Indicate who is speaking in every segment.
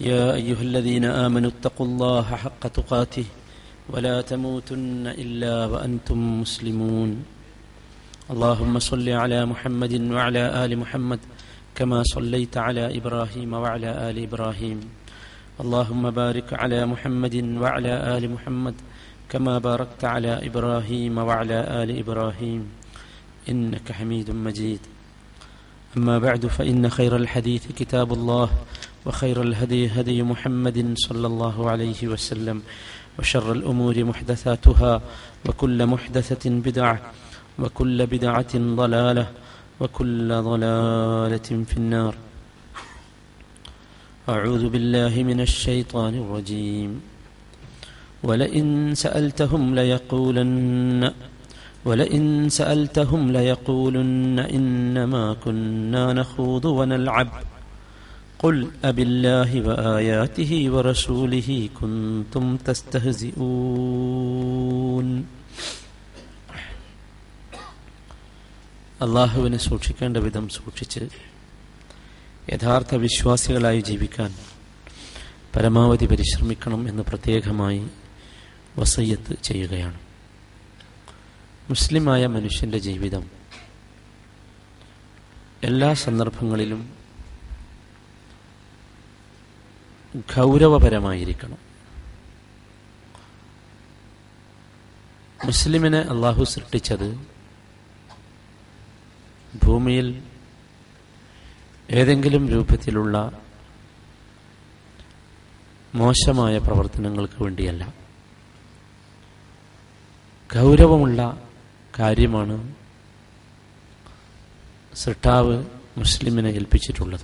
Speaker 1: يا أيها الذين آمنوا اتقوا الله حق تقاته ولا تموتن إلا وأنتم مسلمون. اللهم صل على محمد وعلى آل محمد كما صليت على إبراهيم وعلى آل إبراهيم. اللهم بارك على محمد وعلى آل محمد كما باركت على إبراهيم وعلى آل إبراهيم. إنك حميد مجيد. أما بعد فإن خير الحديث كتاب الله وخير الهدي هدي محمد صلى الله عليه وسلم وشر الأمور محدثاتها وكل محدثة بدعة وكل بدعة ضلالة وكل ضلالة في النار. أعوذ بالله من الشيطان الرجيم. ولئن سألتهم ليقولن ولئن سألتهم ليقولن إنما كنا نخوض ونلعب قل أبالله وآياته ورسوله كنتم تستهزئون അള്ളാഹുവിനെ സൂക്ഷിക്കേണ്ട വിധം സൂക്ഷിച്ച് യഥാർത്ഥ വിശ്വാസികളായി ജീവിക്കാൻ പരമാവധി പരിശ്രമിക്കണം എന്ന് പ്രത്യേകമായി വസയ്യത്ത് ചെയ്യുകയാണ് മുസ്ലിമായ മനുഷ്യന്റെ ജീവിതം. എല്ലാ സന്ദർഭങ്ങളിലും ഗൗരവപരമായിരിക്കണം. മുസ്ലിമിനെ അള്ളാഹു സൃഷ്ടിച്ചത് ഭൂമിയിൽ ഏതെങ്കിലും രൂപത്തിലുള്ള മോശമായ പ്രവർത്തനങ്ങൾക്ക് വേണ്ടിയല്ല. ഗൗരവമുള്ള കാര്യമാണ് സൃഷ്ടാവ് മുസ്ലിമിനെ ഏൽപ്പിച്ചിട്ടുള്ളത്.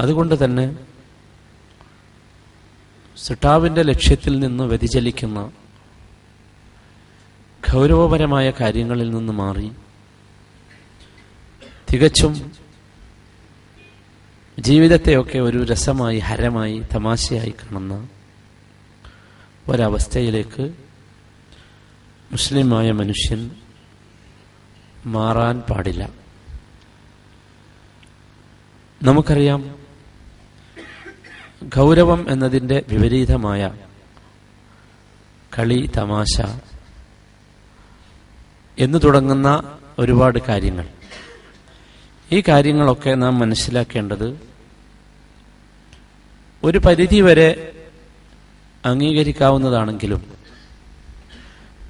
Speaker 1: അതുകൊണ്ട് തന്നെ സൃഷ്ടാവിന്റെ ലക്ഷ്യത്തിൽ നിന്ന് വ്യതിചലിക്കുന്ന ഗൗരവപരമായ കാര്യങ്ങളിൽ നിന്ന് മാറി തികച്ചും ജീവിതത്തെയൊക്കെ ഒരു രസമായി ഹരമായി തമാശയായി കാണുന്ന ഒരവസ്ഥയിലേക്ക് മുസ്ലിമായ മനുഷ്യൻ മാറാൻ പാടില്ല. നമുക്കറിയാം ഗൗരവം എന്നതിന്റെ വിപരീതമായ കളി തമാശ എന്ന് തുടങ്ങുന്ന ഒരുപാട് കാര്യങ്ങൾ. ഈ കാര്യങ്ങളൊക്കെ നാം മനസ്സിലാക്കേണ്ടത് ഒരു പരിധിവരെ അംഗീകരിക്കാവുന്നതാണെങ്കിലും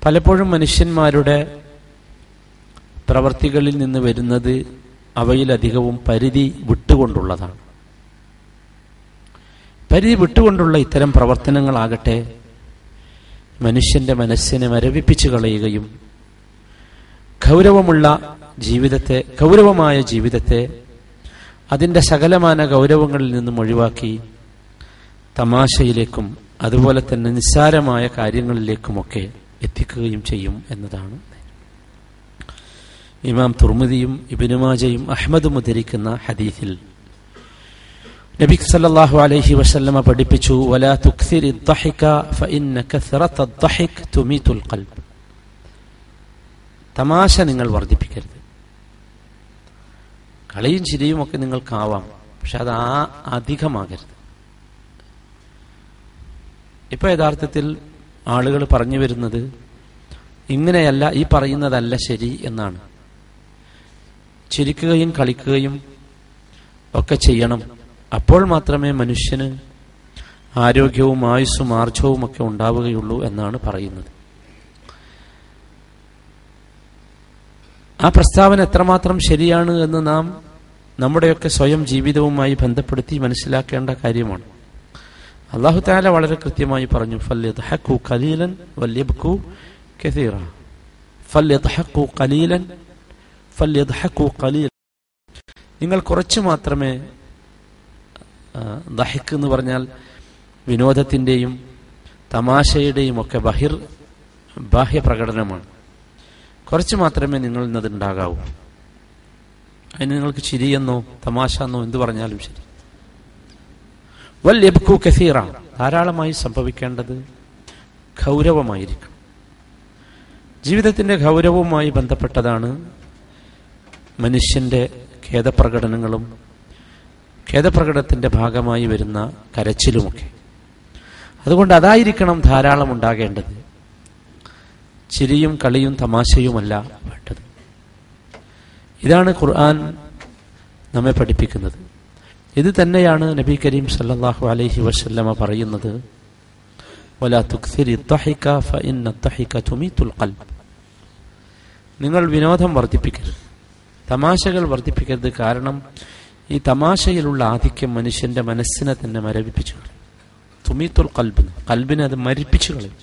Speaker 1: പലപ്പോഴും മനുഷ്യന്മാരുടെ പ്രവർത്തികളിൽ നിന്ന് വരുന്നത് അവയിലധികവും പരിധി വിട്ടുകൊണ്ടുള്ളതാണ്. പരിധി വിട്ടുകൊണ്ടുള്ള ഇത്തരം പ്രവർത്തനങ്ങളാകട്ടെ മനുഷ്യന്റെ മനസ്സിനെ മരവിപ്പിച്ചു കളയുകയും ഗൗരവമുള്ള ജീവിതത്തെ ഗൗരവമായ ജീവിതത്തെ അതിന്റെ സകലമാന ഗൗരവങ്ങളിൽ നിന്നും ഒഴിവാക്കി തമാശയിലേക്കും അതുപോലെ തന്നെ നിസ്സാരമായ കാര്യങ്ങളിലേക്കുമൊക്കെ എത്തിക്കുകയും ചെയ്യും എന്നതാണ്. ഇമാം തുർമുദിയും ഇബിനുമാജയും അഹമ്മദും ഉദ്ധരിക്കുന്ന ഹദീഫിൽ നബി സല്ലല്ലാഹു അലൈഹി വസല്ലമ പഠിപ്പിച്ചു വലാ തുക്സിരി ഫഇന്ന തുമീതുൽ ഖൽബ്. തമാശ നിങ്ങൾ വർദ്ധിപ്പിക്കരുത്. കളിയും ചിരിയും ഒക്കെ നിങ്ങൾക്കാവാം പക്ഷെ അത് ആ അധികമാകരുത്. ഇപ്പൊ യഥാർത്ഥത്തിൽ ആളുകൾ പറഞ്ഞു വരുന്നത് ഇങ്ങനെയല്ല ഈ പറയുന്നതല്ല ശരി എന്നാണ്. ചിരിക്കുകയും കളിക്കുകയും ഒക്കെ ചെയ്യണം. അപ്പോൾ മാത്രമേ മനുഷ്യന് ആരോഗ്യവും ആയുസ്സും ആർജവും ഒക്കെ ഉണ്ടാവുകയുള്ളൂ എന്നാണ് പറയുന്നത്. ആ പ്രസ്താവന എത്രമാത്രം ശരിയാണ് എന്ന് നാം നമ്മുടെയൊക്കെ സ്വയം ജീവിതവുമായി ബന്ധപ്പെടുത്തി മനസ്സിലാക്കേണ്ട കാര്യമാണ്. അള്ളാഹു താല വളരെ കൃത്യമായി പറഞ്ഞു വല്യബ്കു കസീറ. ഖലീൽ നിങ്ങൾ കുറച്ച് മാത്രമേ ദഹിക്ക് എന്ന് പറഞ്ഞാൽ വിനോദത്തിന്റെയും തമാശയുടെയും ഒക്കെ ബഹിർ ബാഹ്യ പ്രകടനമാണ്. കുറച്ച് മാത്രമേ നിങ്ങൾ ഇന്നതുണ്ടാകാവൂ അതിന് നിങ്ങൾക്ക് ചിരിയെന്നോ തമാശ എന്നോ എന്ത് പറഞ്ഞാലും ശരി. വൽ എബ്കു കസീറ. ധാരാളമായി സംഭവിക്കേണ്ടത് ഗൗരവമായിരിക്കണം. ജീവിതത്തിന്റെ ഗൗരവവുമായി ബന്ധപ്പെട്ടതാണ് മനുഷ്യന്റെ ഖേദപ്രകടനങ്ങളും ഖേദപ്രകടനത്തിന്റെ ഭാഗമായി വരുന്ന കരച്ചിലുമൊക്കെ. അതുകൊണ്ട് അതായിരിക്കണം ധാരാളം ഉണ്ടാകേണ്ടത്. ചിരിയും കളിയും തമാശയുമല്ല വേണ്ടത്. ഇതാണ് ഖുർആൻ നമ്മെ പഠിപ്പിക്കുന്നത്. ഇത് തന്നെയാണ് നബി കരീം സല്ലാഹു അലൈഹി വസല്ലമ പറയുന്നത്. നിങ്ങൾ വിനോദം വർദ്ധിപ്പിക്കരുത്. തമാശകൾ വർദ്ധിപ്പിക്കരുത് കാരണം ഈ തമാശയിലുള്ള ആധിക്യം മനുഷ്യന്റെ മനസ്സിനെ തന്നെ മരവിപ്പിച്ചു കളയും. തുമീത്തുൽ കൽബ് കൽബിനെ അത് മരിപ്പിച്ചു കളയും.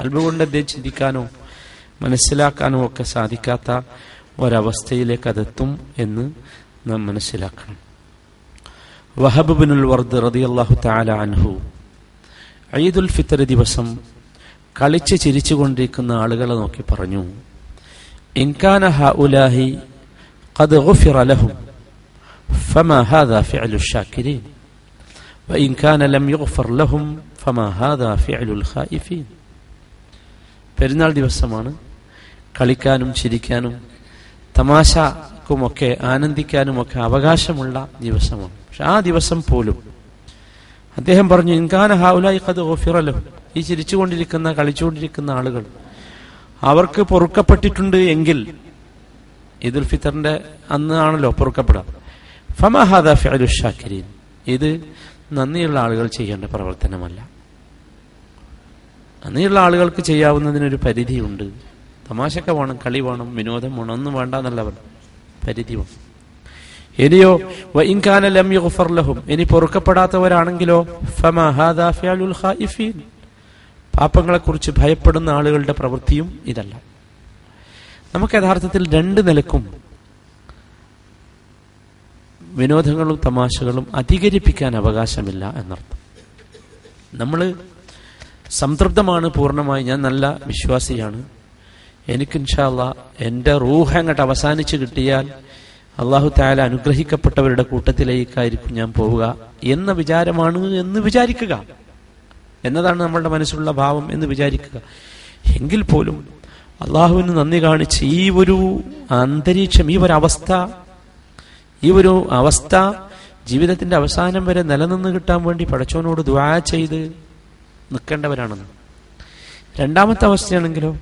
Speaker 1: കൽബ് കൊണ്ട് അദ്ദേഹം ചിന്തിക്കാനോ മനസ്സിലാക്കാനോ ഒക്കെ സാധിക്കാത്ത ഒരവസ്ഥയിലേക്ക് അതെത്തും എന്ന് നാം മനസ്സിലാക്കണം. വഹബ് ബിനുൽ വർദ് റളിയല്ലാഹു തആല അൻഹു ഈദുൽ ഫിത്തർ ദിവസം കളിച്ച് ചിരിച്ചുകൊണ്ടിരിക്കുന്ന ആളുകളെ നോക്കി പറഞ്ഞു ഇൻകാന ഹഉലാഹി ഖദ് ഗുഫിറ ലഹും فما هذا فعل الشاكرين وإن كان لم يغفر لهم فما هذا فعل الخائفين പെരുന്നാൾ ദിവസമാണ് കളിക്കാനും ചിരിക്കാനും തമാശക്കുമൊക്കെ ആനന്ദിക്കാനുമൊക്കെ അവകാശമുള്ള ദിവസമാണ് പക്ഷെ ആ ദിവസം പോലും അദ്ദേഹം പറഞ്ഞു ഇൻകാന ഹാവുലായി കത് ഓഫിറലോ ഈ ചിരിച്ചുകൊണ്ടിരിക്കുന്ന കളിച്ചുകൊണ്ടിരിക്കുന്ന ആളുകൾ. അവർക്ക് പൊറുക്കപ്പെട്ടിട്ടുണ്ട് എങ്കിൽ ഈദുൽ ഫിത്തറിന്റെ അന്ന് ആണല്ലോ പൊറുക്കപ്പെടാം ഫമഹാദ ഫിഅലു ഇത് നന്ദിയുള്ള ആളുകൾ ചെയ്യേണ്ട പ്രവർത്തനമല്ല. നന്ദിയുള്ള ആളുകൾക്ക് ചെയ്യാവുന്നതിനൊരു പരിധിയുണ്ട്. തമാശക്ക വേണം കളി വേണം വിനോദം വേണം ഒന്നും വേണ്ട എന്നുള്ളവർ പരിധി വേണം. ഇനിയോ ഇൻകാന ലം ലഹും. ഇനി പൊറുക്കപ്പെടാത്തവരാണെങ്കിലോ ഫമാ ഹാദാ ഭയപ്പെടുന്ന ആളുകളുടെ പ്രവൃത്തിയും ഇതല്ല. നമുക്ക് യഥാർത്ഥത്തിൽ രണ്ട് നിലക്കും വിനോദങ്ങളും തമാശകളും അധികരിപ്പിക്കാൻ അവകാശമില്ല എന്നർത്ഥം. നമ്മൾ സംതൃപ്തമാണ് പൂർണമായി. ഞാൻ നല്ല വിശ്വാസിയാണ്. എനിക്ക് ഇൻഷാല്ല എന്റെ റൂഹ് അങ്ങോട്ട് അവസാനിച്ച് കിട്ടിയാൽ അള്ളാഹു താല അനുഗ്രഹിക്കപ്പെട്ടവരുടെ കൂട്ടത്തിലേക്കായിരിക്കും ഞാൻ പോവുക എന്ന വിചാരമാണ് എന്ന് വിചാരിക്കുക. എന്നതാണ് നമ്മളുടെ മനസ്സിലുള്ള ഭാവം എന്ന് വിചാരിക്കുക. എങ്കിൽ പോലും അള്ളാഹുവിന് നന്ദി കാണിച്ച് ഈ ഒരു അന്തരീക്ഷം ഈ ഒരു അവസ്ഥ ഈ ഒരു അവസ്ഥ ജീവിതത്തിന്റെ അവസാനം വരെ നിലനിന്ന് കിട്ടാൻ വേണ്ടി പടച്ചോനോട് ദ്വാ ചെയ്ത് നിൽക്കേണ്ടവരാണെന്ന്. രണ്ടാമത്തെ അവസ്ഥയാണെങ്കിലോ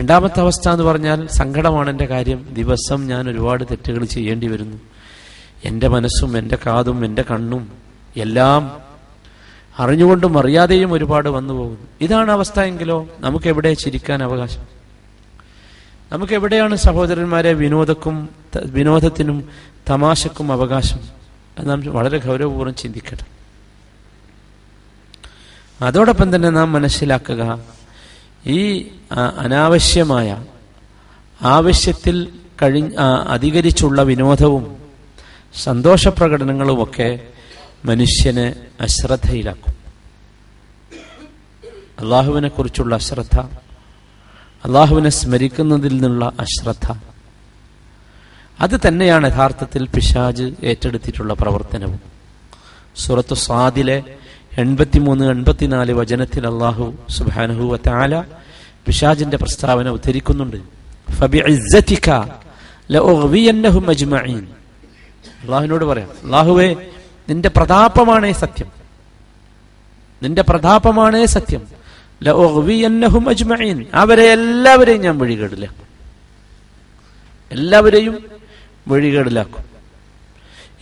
Speaker 1: രണ്ടാമത്തെ അവസ്ഥ എന്ന് പറഞ്ഞാൽ സങ്കടമാണ് എന്റെ കാര്യം. ദിവസം ഞാൻ ഒരുപാട് തെറ്റുകൾ ചെയ്യേണ്ടി വരുന്നു. എന്റെ മനസ്സും എന്റെ കാതും എന്റെ കണ്ണും എല്ലാം അറിഞ്ഞുകൊണ്ടും അറിയാതെയും ഒരുപാട് വന്നു പോകുന്നു. ഇതാണ് അവസ്ഥ എങ്കിലോ നമുക്ക് എവിടെ ചിരിക്കാൻ അവകാശം? നമുക്ക് എവിടെയാണ് സഹോദരന്മാരെ വിനോദക്കും വിനോദത്തിനും തമാശക്കും അവകാശം? അത് നാം വളരെ ഗൗരവപൂർവം ചിന്തിക്കട്ടെ. അതോടൊപ്പം തന്നെ നാം മനസ്സിലാക്കുക ഈ അനാവശ്യമായ ആവശ്യത്തിൽ കഴി അധികരിച്ചുള്ള വിനോദവും സന്തോഷപ്രകടനങ്ങളുമൊക്കെ മനുഷ്യനെ അശ്രദ്ധയിലാക്കും. അള്ളാഹുവിനെ കുറിച്ചുള്ള അശ്രദ്ധ അള്ളാഹുവിനെ സ്മരിക്കുന്നതിൽ നിന്നുള്ള അശ്രദ്ധ അത് തന്നെയാണ് യഥാർത്ഥത്തിൽ പിശാജ് ഏറ്റെടുത്തിട്ടുള്ള പ്രവർത്തനവും. സുറത്തു സാദിലെ എൺപത്തിമൂന്ന് എൺപത്തിനാല് വചനത്തിൽ അള്ളാഹു സുബാനഹു വാല പിശാജിന്റെ പ്രസ്താവന ഉദ്ധരിക്കുന്നുണ്ട്. അള്ളാഹുവിനോട് പറയാം അള്ളാഹുവേ നിന്റെ പ്രതാപമാണേ സത്യം. നിന്റെ പ്രതാപമാണേ സത്യം. അവരെ എല്ലാവരെയും ഞാൻ വഴികേടിലാക്കും. എല്ലാവരെയും വഴികേടിലാക്കും.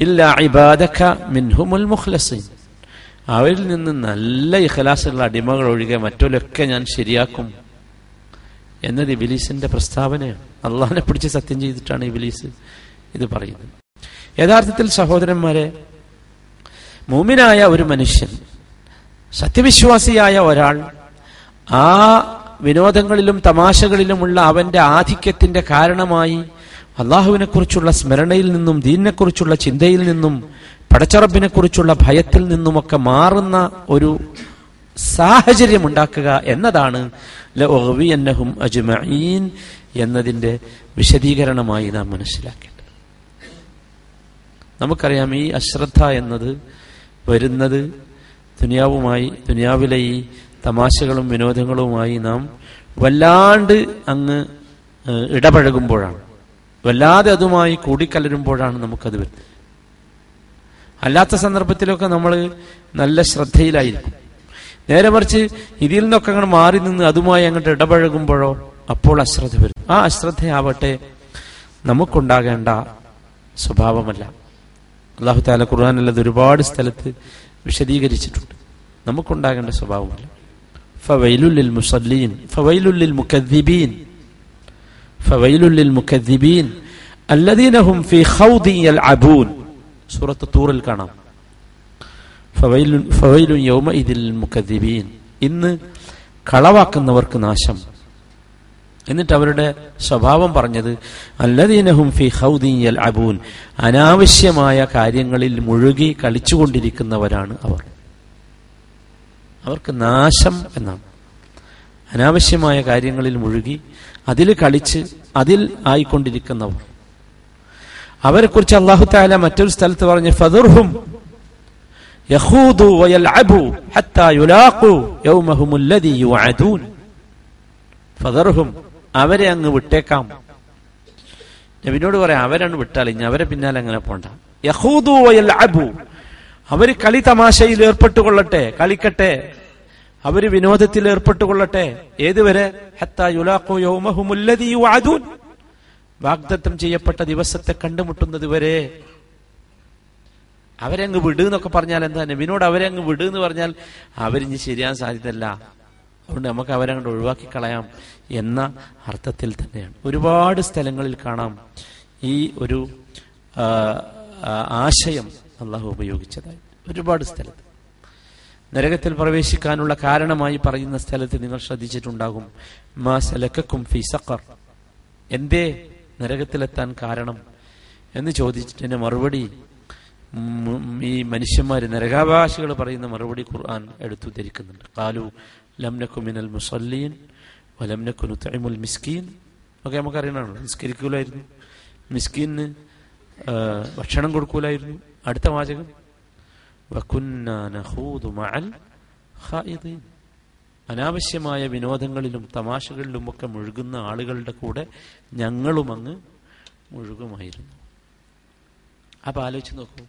Speaker 1: ഇല്ല ഇബാദക്ക മിൻഹുമുൽ മുഖ്ലസീൻ. അവരിൽ നിന്ന് നല്ല ഇഖലാസുള്ള അടിമകൾ ഒഴികെ മറ്റൊലൊക്കെ ഞാൻ ശരിയാക്കും എന്നത് ഇബിലീസിന്റെ പ്രസ്താവനയാണ്. അള്ളാഹിനെ പിടിച്ച് സത്യം ചെയ്തിട്ടാണ് ഇബിലീസ് ഇത് പറയുന്നത്. യഥാർത്ഥത്തിൽ സഹോദരന്മാരെ മൂമിനായ ഒരു മനുഷ്യൻ സത്യവിശ്വാസിയായ ഒരാൾ ആ വിനോദങ്ങളിലും തമാശകളിലുമുള്ള അവന്റെ ആധിക്യത്തിന്റെ കാരണമായി അള്ളാഹുവിനെ കുറിച്ചുള്ള സ്മരണയിൽ നിന്നും ദീനിനെക്കുറിച്ചുള്ള ചിന്തയിൽ നിന്നും പടച്ചറബിനെ കുറിച്ചുള്ള ഭയത്തിൽ നിന്നുമൊക്കെ മാറുന്ന ഒരു സാഹചര്യം ഉണ്ടാക്കുക എന്നതാണ് ലഅഗ്വിയന്നഹും അജ്മഈൻ എന്നതിന്റെ വിശദീകരണമായി നാം മനസ്സിലാക്കേണ്ടത്. നമുക്കറിയാം ഈ അശ്രദ്ധ എന്നത് വരുന്നത് ദുനിയാവുമായി ദുനിയാവിലെ ഈ തമാശകളും വിനോദങ്ങളുമായി നാം വല്ലാണ്ട് അങ്ങ് ഇടപഴകുമ്പോഴാണ്. വല്ലാതെ അതുമായി കൂടിക്കലരുമ്പോഴാണ് നമുക്കത് വരുന്നത്. അല്ലാത്ത സന്ദർഭത്തിലൊക്കെ നമ്മൾ നല്ല ശ്രദ്ധയിലായിരിക്കും. നേരെ മറിച്ച് ഇതിൽ നിന്നൊക്കെ അങ്ങോട്ട് മാറി നിന്ന് അതുമായി അങ്ങോട്ട് ഇടപഴകുമ്പോഴോ അപ്പോൾ അശ്രദ്ധ വരും. ആ അശ്രദ്ധയാവട്ടെ നമുക്കുണ്ടാകേണ്ട സ്വഭാവമല്ല. അള്ളാഹു താല ഖുർആാനല്ലത് ഒരുപാട് സ്ഥലത്ത് വിശദീകരിച്ചിട്ടുണ്ട്. നമുക്കുണ്ടാകേണ്ട സ്വഭാവമല്ല. ഫവൈലുല്ലിൽ മുസല്ലീൻ ഫവൈലുല്ലിൽ മുക്കദ്ദിബീൻ ഫവൈലുല്ലിൽ മുക്കദ്ദിബീൻ അല്ലദീനഹും ഫി ഖൗദി യൽഅബൂൻ. സൂറത്ത് തൂറിൽ കാണാം. ഫവൈലു യൗമ ഇതിൽ മുക്കദ്ദിബീൻ. ഇന്ന് കളവാക്കുന്നവർക്ക് നാശം. എന്നിട്ട് അവരുടെ സ്വഭാവം പറഞ്ഞത് അല്ലദീനഹും ഫി ഹൗദീൻ യൽഅബൂൻ. അനാവശ്യമായ കാര്യങ്ങളിൽ മുഴുകി കളിച്ചുകൊണ്ടിരിക്കുന്നവരാണ് അവർ. അവർക്ക് നാശം എന്നാണ്. അനാവശ്യമായ കാര്യങ്ങളിൽ മുഴുകി അതിൽ കളിച്ച് അതിൽ ആയിക്കൊണ്ടിരിക്കുന്നവർ. അവരെ കുറിച്ച് അള്ളാഹു താല മറ്റൊരു സ്ഥലത്ത് പറഞ്ഞ് യുഅദൂൻ ഫദർഹും അവരെ അങ്ങ് വിട്ടേക്കാം. നബിനോട് പറയാം അവരാണ് വിട്ടാൽ ഇനി അവരെ പിന്നാലെ അങ്ങനെ പോണ്ട. യഹൂദു അബു അവർ കളി തമാശയിൽ ഏർപ്പെട്ടു കൊള്ളട്ടെ കളിക്കട്ടെ. അവർ വിനോദത്തിൽ ഏർപ്പെട്ടു കൊള്ളട്ടെ ഏതുവരെ? ഹത്താ യുലാഖു യൗമഹും അല്ലദീ യുഅദൂൻ വാഗ്ദത്തം ചെയ്യപ്പെട്ട ദിവസത്തെ കണ്ടുമുട്ടുന്നത് വരെ അവരങ്ങ് വിടുന്നൊക്കെ പറഞ്ഞാൽ എന്താ നബിനോട് അവരങ്ങ് അങ്ങ് വിട് എന്ന് പറഞ്ഞാൽ അവരിഞ്ഞ് ശരിയാൻ സാധ്യതല്ല അതുകൊണ്ട് നമുക്ക് അവരെ അങ്ങോട്ട് ഒഴിവാക്കി കളയാം എന്ന അർത്ഥത്തിൽ തന്നെയാണ്. ഒരുപാട് സ്ഥലങ്ങളിൽ കാണാം ഈ ഒരു ആശയം അള്ളാഹു ഉപയോഗിച്ചതായി. ഒരുപാട് സ്ഥലത്ത്. നരകത്തിൽ പ്രവേശിക്കാനുള്ള കാരണമായി പറയുന്ന സ്ഥലത്ത് നിങ്ങൾ ശ്രദ്ധിച്ചിട്ടുണ്ടാകും. മാ സലക്കും ഫി സഖർ. എന്തേ? നരകത്തിലെത്താൻ കാരണം എന്ന് ചോദിച്ചിട്ട് മറുപടി ഈ മനുഷ്യന്മാര് നരകാവകാശികൾ പറയുന്ന മറുപടി ഖുർആൻ എടുത്തു ധരിക്കുന്നുണ്ട് കാലു ലംനക്കു മിനൽ മുസല്ലീൻ വലംനക്കു നുത്തൈമുൽ മിസ്കീൻ. ഒക്കെ നമുക്ക് അറിയണമല്ലോ നിസ്കരിക്കൂലായിരുന്നു മിസ്കീന് ഭക്ഷണം കൊടുക്കൂലായിരുന്നു. അടുത്ത വാചകം വകുന്നാ നഖൂദു മഅൽ ഖായിദീൻ. അനാവശ്യമായ വിനോദങ്ങളിലും തമാശകളിലും ഒക്കെ മുഴുകുന്ന ആളുകളുടെ കൂടെ ഞങ്ങളും അങ്ങ് മുഴുകുമായിരുന്നു. അപ്പൊ ആലോചിച്ച് നോക്കൂ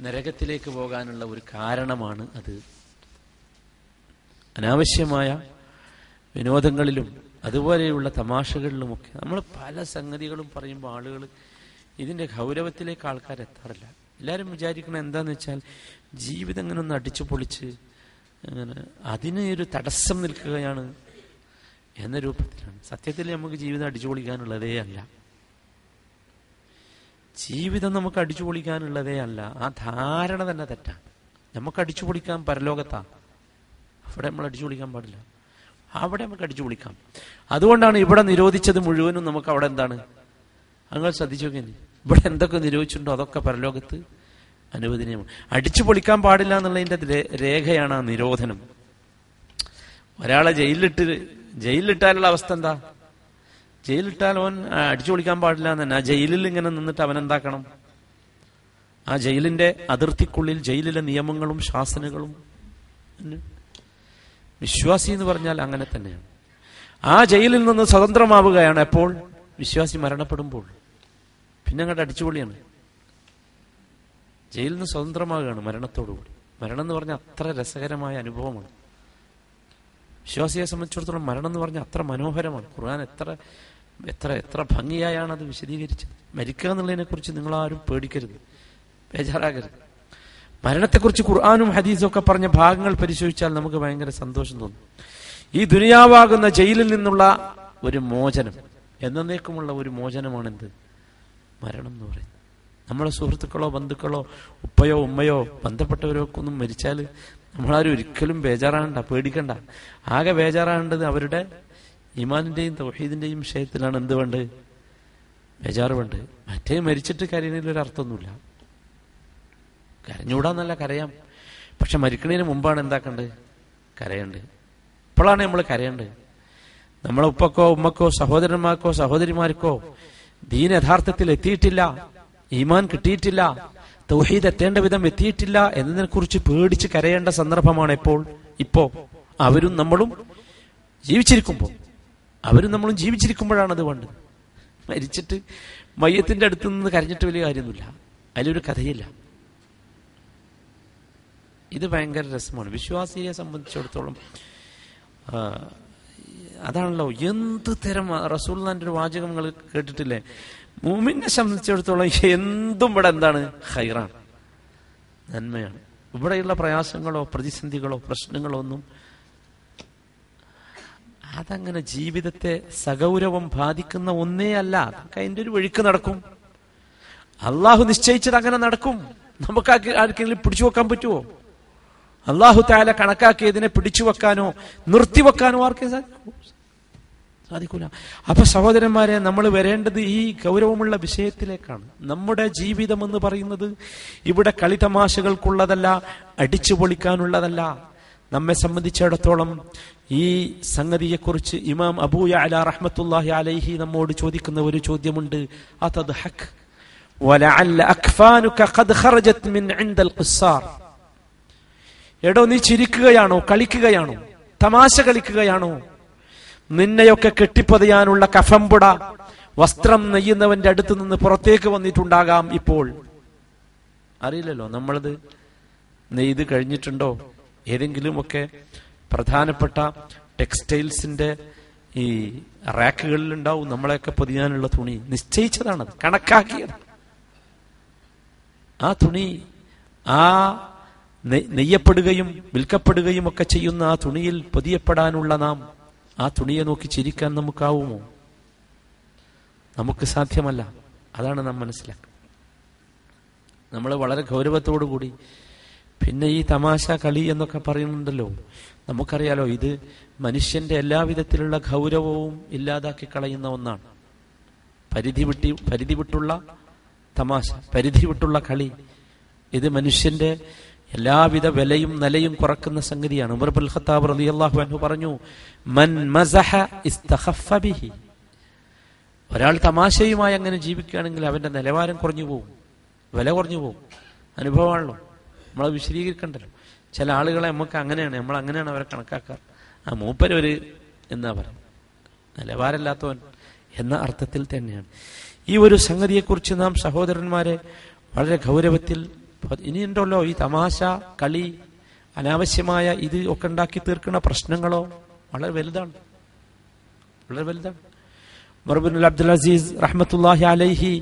Speaker 1: നരകത്തിലേക്ക് പോകാനുള്ള ഒരു കാരണമാണ് അത്. അനാവശ്യമായ വിനോദങ്ങളിലും അതുപോലെയുള്ള തമാശകളിലുമൊക്കെ നമ്മൾ പല സംഗതികളും പറയുമ്പോൾ ആളുകൾ ഇതിന്റെ ഗൗരവത്തിലേക്ക് ആൾക്കാർ എത്താറില്ല എല്ലാവരും വിചാരിക്കണം എന്താന്ന് വെച്ചാൽ ജീവിതം ഇങ്ങനെ ഒന്ന് അടിച്ചു പൊളിച്ച് അങ്ങനെ അതിന് ഒരു തടസ്സം നിൽക്കുകയാണ് എന്ന രൂപത്തിലാണ്. സത്യത്തിൽ നമുക്ക് ജീവിതം അടിച്ചു പൊളിക്കാനുള്ളതേ അല്ല. ജീവിതം നമുക്ക് അടിച്ചു പൊളിക്കാനുള്ളതേ അല്ല. ആ ധാരണ തന്നെ തെറ്റാണ് നമുക്ക് അടിച്ചു പൊളിക്കാൻ പരലോകത്താ. അവിടെ നമ്മൾ അടിച്ചു പൊളിക്കാൻ പാടില്ല. അവിടെ നമുക്ക് അടിച്ചു പൊളിക്കാം അതുകൊണ്ടാണ് ഇവിടെ നിരോധിച്ചത് മുഴുവനും നമുക്ക് അവിടെ എന്താണ്? അങ്ങനെ ശ്രദ്ധിച്ചു നോക്കി ഇവിടെ എന്തൊക്കെ നിരോധിച്ചിട്ടുണ്ടോ? അതൊക്കെ പരലോകത്ത് അനുവദനീയമാണ് അടിച്ചു പൊളിക്കാൻ പാടില്ല എന്നുള്ളതിന്റെ രേഖയാണ് ആ നിരോധനം. ഒരാളെ ജയിലിലിട്ട് ജയിലിലിട്ടാലുള്ള അവസ്ഥ എന്താ? ജയിലിട്ടാൽ അവൻ അടിച്ചു പൊളിക്കാൻ പാടില്ല എന്ന് തന്നെ. ആ ജയിലിൽ ഇങ്ങനെ നിന്നിട്ട് അവൻ എന്താക്കണം? ആ ജയിലിന്റെ അതിർത്തിക്കുള്ളിൽ ജയിലിലെ നിയമങ്ങളും ശാസനകളും വിശ്വാസി എന്ന് പറഞ്ഞാൽ അങ്ങനെ തന്നെയാണ്. ആ ജയിലിൽ നിന്ന് സ്വതന്ത്രമാവുകയാണ് എപ്പോൾ? വിശ്വാസി മരണപ്പെടുമ്പോൾ. പിന്നെ അങ്ങോട്ട് അടിച്ചുപൊളിയാണ് ജയിലിൽ നിന്ന് സ്വതന്ത്രമാകുകയാണ് മരണത്തോടുകൂടി. മരണം എന്ന് പറഞ്ഞാൽ അത്ര രസകരമായ അനുഭവമാണ്. വിശ്വാസിയെ സംബന്ധിച്ചിടത്തോളം മരണം എന്ന് പറഞ്ഞാൽ അത്ര മനോഹരമാണ്. ഖുർആൻ എത്ര എത്ര എത്ര ഭംഗിയായാണ് അത് വിശദീകരിച്ചത്. മരിക്കുക എന്നുള്ളതിനെ കുറിച്ച് നിങ്ങൾ ആരും പേടിക്കരുത്. ബേജാറാകരുത്. മരണത്തെക്കുറിച്ച് ഖുർആാനും ഹദീസും ഒക്കെ പറഞ്ഞ ഭാഗങ്ങൾ പരിശോധിച്ചാൽ നമുക്ക് ഭയങ്കര സന്തോഷം തോന്നും. ഈ ദുനിയാവാകുന്ന ജയിലിൽ നിന്നുള്ള ഒരു മോചനം. എന്നേക്കുമുള്ള ഒരു മോചനമാണ് എന്ത് മരണം എന്ന് പറയുന്നത്. നമ്മളെ സുഹൃത്തുക്കളോ ബന്ധുക്കളോ ഉപ്പയോ ഉമ്മയോ ബന്ധപ്പെട്ടവരോ ഒക്കെ ഒന്നും മരിച്ചാൽ നമ്മളാരും ഒരിക്കലും ബേജാറാകണ്ട പേടിക്കണ്ട. ആകെ ബേജാറാകേണ്ടത് അവരുടെ ഇമാനിന്റെയും തൗഹീദിന്റെയും വിഷയത്തിലാണ്. എന്ത് വേണ്ടത് ബേജാറ് വേണ്ട മറ്റേ മരിച്ചിട്ട് കരയുന്നതിൽ അർത്ഥമൊന്നുമില്ല. കരഞ്ഞൂടാന്നല്ല കരയാം. പക്ഷെ മരിക്കണതിന് മുമ്പാണ് എന്താക്കേണ്ടത് കരയണ്ട് ഇപ്പോഴാണ് നമ്മൾ കരയേണ്ടത്. നമ്മളെ ഉപ്പക്കോ ഉമ്മക്കോ സഹോദരന്മാർക്കോ സഹോദരിമാർക്കോ ദീൻ യഥാർത്ഥത്തിൽ എത്തിയിട്ടില്ല. ഈമാൻ കിട്ടിയിട്ടില്ല തൗഹീദ് എത്തേണ്ട വിധം എത്തിയിട്ടില്ല എന്നതിനെ കുറിച്ച് പേടിച്ച് കരയേണ്ട സന്ദർഭമാണ് എപ്പോൾ ഇപ്പോ. അവരും നമ്മളും ജീവിച്ചിരിക്കുമ്പോൾ അവരും നമ്മളും ജീവിച്ചിരിക്കുമ്പോഴാണ് അത് വേണ്ടത്. മരിച്ചിട്ട് മയ്യത്തിന്റെ അടുത്ത് നിന്ന് കരഞ്ഞിട്ട് വലിയ കാര്യമൊന്നുമില്ല. അതിലൊരു കഥയില്ല. ഇത് ഭയങ്കര രസമാണ്. വിശ്വാസിയെ സംബന്ധിച്ചിടത്തോളം അതാണല്ലോ എന്ത് തരം റസൂൽന്റെ ഒരു വാചകം നിങ്ങൾ കേട്ടിട്ടില്ലേ? മൂമിനെ സംബന്ധിച്ചിടത്തോളം എന്തും ഇവിടെ എന്താണ്? ഹൈറാണ് നന്മയാണ്. ഇവിടെയുള്ള പ്രയാസങ്ങളോ പ്രതിസന്ധികളോ പ്രശ്നങ്ങളോ ഒന്നും അതങ്ങനെ ജീവിതത്തെ സഗൗരവം ബാധിക്കുന്ന ഒന്നേ അല്ല. അതൊക്കെ ഒരു വഴിക്ക് നടക്കും. അള്ളാഹു നിശ്ചയിച്ചത് അങ്ങനെ നടക്കും. നമുക്ക് ആർക്കെങ്കിലും പിടിച്ചു വെക്കാൻ പറ്റുമോ അള്ളാഹു താല കണക്കാക്കിയതിനെ പിടിച്ചു വെക്കാനോ നിർത്തിവെക്കാനോ ആർക്കും സാധിക്കൂ സാധിക്കൂല. അപ്പൊ സഹോദരന്മാരെ നമ്മൾ വരേണ്ടത് ഈ ഗൗരവമുള്ള വിഷയത്തിലേക്കാണ്. നമ്മുടെ ജീവിതം എന്ന് പറയുന്നത് ഇവിടെ കളിതമാശകൾക്കുള്ളതല്ല അടിച്ചു പൊളിക്കാനുള്ളതല്ല. നമ്മെ സംബന്ധിച്ചിടത്തോളം ഈ സംഗതിയെക്കുറിച്ച് ഇമാം അബൂയ അല റഹ്മത്തുല്ലാഹി അലൈഹി നമ്മോട് ചോദിക്കുന്ന ഒരു ചോദ്യമുണ്ട്. അതത് ഹക്ക് എടോ നീ ചിരിക്കുകയാണോ? കളിക്കുകയാണോ? തമാശ കളിക്കുകയാണോ? നിന്നെയൊക്കെ കെട്ടിപ്പതിയാനുള്ള കഫംപുട വസ്ത്രം നെയ്യുന്നവന്റെ അടുത്ത് നിന്ന് പുറത്തേക്ക് വന്നിട്ടുണ്ടാകാം ഇപ്പോൾ. അറിയില്ലല്ലോ നമ്മളത് നെയ്ത് കഴിഞ്ഞിട്ടുണ്ടോ? ഏതെങ്കിലുമൊക്കെ പ്രധാനപ്പെട്ട ടെക്സ്റ്റൈൽസിന്റെ ഈ റാക്കുകളിൽ ഉണ്ടാവും നമ്മളെയൊക്കെ പൊതിയാനുള്ള തുണി. നിശ്ചയിച്ചതാണത് കണക്കാക്കിയത്. ആ തുണി ആ നെയ്യപ്പെടുകയും വിൽക്കപ്പെടുകയും ഒക്കെ ചെയ്യുന്ന ആ തുണിയിൽ പൊതിയപ്പെടാനുള്ള നാം ആ തുണിയെ നോക്കി ചിരിക്കാൻ നമുക്കാവുമോ? നമുക്ക് സാധ്യമല്ല. അതാണ് നാം മനസ്സിലാക്കുക നമ്മൾ വളരെ ഗൗരവത്തോടു കൂടി പിന്നെ ഈ തമാശ കളി എന്നൊക്കെ പറയുന്നുണ്ടല്ലോ. നമുക്കറിയാലോ ഇത് മനുഷ്യന്റെ എല്ലാവിധത്തിലുള്ള ഗൗരവവും ഇല്ലാതാക്കി കളയുന്ന ഒന്നാണ്. പരിധി വിട്ടി പരിധി വിട്ടുള്ള തമാശ പരിധി വിട്ടുള്ള കളി. ഇത് മനുഷ്യന്റെ എല്ലാവിധ വിലയും നിലയും കുറക്കുന്ന സംഗതിയാണ്. ഉമർ ബുൽ ഖത്താബ് റളിയല്ലാഹു അൻഹു പറഞ്ഞു മൻ മസഹ ബിഹി. ഒരാൾ തമാശയുമായി അങ്ങനെ ജീവിക്കുകയാണെങ്കിൽ അവന്റെ നിലവാരം കുറഞ്ഞു പോകും വില കുറഞ്ഞു പോകും അനുഭവമാണല്ലോ. നമ്മളെ വിശദീകരിക്കണ്ടല്ലോ. ചില ആളുകളെ നമുക്ക് അങ്ങനെയാണ് നമ്മൾ അങ്ങനെയാണ് അവരെ കണക്കാക്കാറ്. ആ മൂപ്പര് ഒരു എന്നാ പറയും നിലവാരമില്ലാത്തവൻ എന്ന അർത്ഥത്തിൽ തന്നെയാണ്. ഈ ഒരു സംഗതിയെക്കുറിച്ച് നാം സഹോദരന്മാരെ വളരെ ഗൗരവത്തിൽ ഇനിയുണ്ടല്ലോ ഈ തമാശ കളി അനാവശ്യമായ ഇത് ഒക്കെ ഉണ്ടാക്കി തീർക്കുന്ന പ്രശ്നങ്ങളോ വളരെ വലുതാണ് വളരെ വലുതാണ് മർബുൽ അബ്ദുൽ അസീസ് റഹ്മത്തുല്ലാഹി അലൈഹി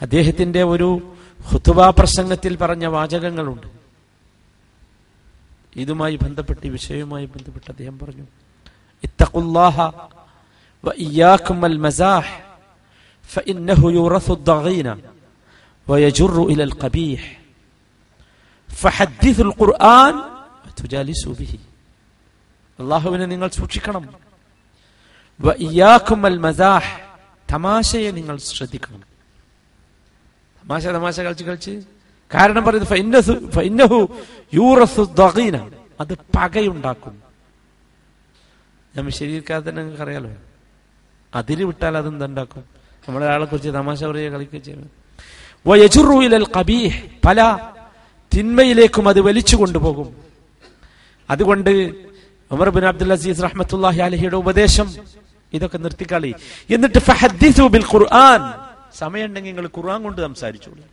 Speaker 1: അദ്ദേഹത്തിന്റെ ഒരു ഹുത്തുബ പ്രസംഗത്തിൽ പറഞ്ഞ വാചകങ്ങളുണ്ട് ഇതുമായി ബന്ധപ്പെട്ട് ഈ വിഷയവുമായി ബന്ധപ്പെട്ട് അദ്ദേഹം പറഞ്ഞു ഇത്തഖുല്ലാഹ وإياكم المزاح فإنه يورث الضغين ويجر إلى القبيح ഫഹദ്ദിഫുൽ ഖുർആൻ തുജാലിസു ബിഹി അല്ലാഹുവിനെ നിങ്ങൾ സൂക്ഷിക്കണം. വഇയാക്കുമൽ മസാഹ് തമാശയെ നിങ്ങൾ ശ്രദ്ധിക്കണം. തമാശ തമാശ കളിച്ച് കളിച്ച്. കാരണം പറയുന്നത് അത് പകയുണ്ടാക്കും. നമ്മൾ ശരീരക്കാതെ തന്നെ നിങ്ങൾക്ക് അറിയാലോ. അതിരി വിട്ടാൽ അത് എന്തുണ്ടാക്കും? നമ്മളൊരാളെ കുറിച്ച് തമാശ പറയുക കളിക്കുക ചെയ്യണം പല തിന്മയിലേക്കും അത് വലിച്ചു കൊണ്ടുപോകും. അതുകൊണ്ട് ഉമർ ബിൻ അബ്ദുൽ അസീസ് റഹ്മത്തുല്ലാഹി അലഹിയുടെ ഉപദേശം ഇതൊക്കെ നിർത്തിക്കളി. എന്നിട്ട് ബിൽ ഖുർആൻ. സമയമുണ്ടെങ്കിൽ നിങ്ങൾ ഖുർആൻ കൊണ്ട് സംസാരിച്ചോളൂ.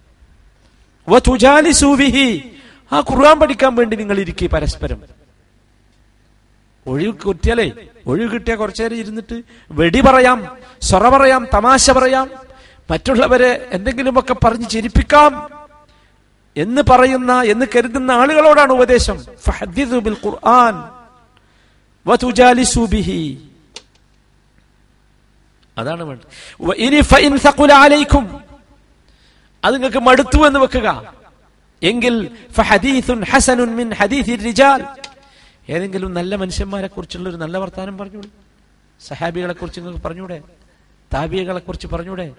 Speaker 1: ആ ഖുർആൻ പഠിക്കാൻ വേണ്ടി നിങ്ങൾ ഇരിക്കുക പരസ്പരം. ഒഴിവ് കിട്ടിയാലേ ഒഴിവ് കിട്ടിയ കുറച്ചേരം ഇരുന്നിട്ട് വെടി പറയാം സ്വറ പറയാം തമാശ പറയാം. മറ്റുള്ളവരെ എന്തെങ്കിലുമൊക്കെ പറഞ്ഞ് ചിരിപ്പിക്കാം. എന്ന് പറയുന്ന എന്ന് കരുതുന്ന ആളുകളോടാണ് ഉപദേശം. ഖുർആൻ അതാണ് വേണ്ടത്. അത് നിങ്ങൾക്ക് മടുത്തു എന്ന് വെക്കുക. എങ്കിൽ ഹസനുൻ മിൻ ഏതെങ്കിലും നല്ല മനുഷ്യന്മാരെ കുറിച്ചുള്ള ഒരു നല്ല വർത്താനം പറഞ്ഞൂടെ സഹാബികളെ കുറിച്ച് നിങ്ങൾക്ക് പറഞ്ഞൂടെ താബിയകളെ കുറിച്ച് പറഞ്ഞൂടെ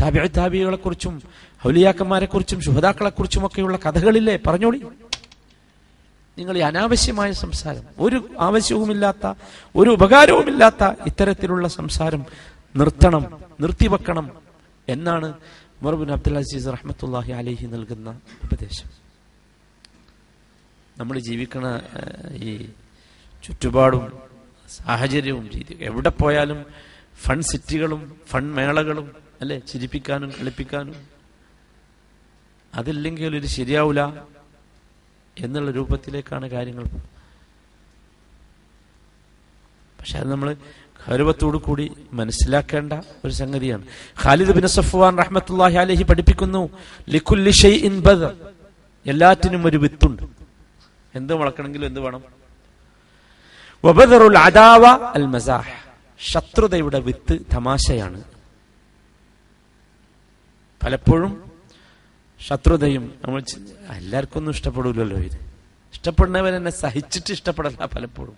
Speaker 1: താബിഅ താബികളെ കുറിച്ചും ഹൗലിയാക്കന്മാരെ കുറിച്ചും ശുഹദാക്കളെ കുറിച്ചും ഒക്കെയുള്ള കഥകളില്ലേ? പറഞ്ഞോളി. നിങ്ങൾ ഈ അനാവശ്യമായ സംസാരം ഒരു ആവശ്യവുമില്ലാത്ത ഒരു ഉപകാരവുമില്ലാത്ത ഇത്തരത്തിലുള്ള സംസാരം നിർത്തണം നിർത്തിവെക്കണം എന്നാണ് ഉമർബിൻ അബ്ദുൽ അസീസ് റഹ്മത്തുല്ലാഹി അലഹി നൽകുന്ന ഉപദേശം. നമ്മൾ ജീവിക്കണ ഈ ചുറ്റുപാടും സാഹചര്യവും എവിടെ പോയാലും ഫൺ സിറ്റികളും ഫൺ മേളകളും അല്ലെ? ചിരിപ്പിക്കാനും കളിപ്പിക്കാനും. അതില്ലെങ്കിൽ ഒരു ശരിയാവില്ല എന്നുള്ള രൂപത്തിലേക്കാണ് കാര്യങ്ങൾ പക്ഷെ അത് നമ്മൾ ഗൗരവത്തോടു കൂടി മനസ്സിലാക്കേണ്ട ഒരു സംഗതിയാണ്. ഖാലിദ് ബിൻ സഫ്വാൻ റഹ്മത്തുല്ലാഹി അലൈഹി പഠിപ്പിക്കുന്നു ലിക്കുല്ലി ഷൈഇൻ ബദർ. എല്ലാറ്റിനും ഒരു വിത്തുണ്ട്. എന്ത് വളക്കണമെങ്കിലും എന്ത് വേണം? വബദറുൽ അദാവ അൽ മസാഹ്. ശത്രുതയുടെ വിത്ത് തമാശയാണ്. പലപ്പോഴും ശത്രുതയും നമ്മൾ എല്ലാവർക്കും ഒന്നും ഇഷ്ടപ്പെടില്ലല്ലോ ഇത്. ഇഷ്ടപ്പെടുന്നവർ എന്നെ സഹിച്ചിട്ട് ഇഷ്ടപ്പെടല പലപ്പോഴും.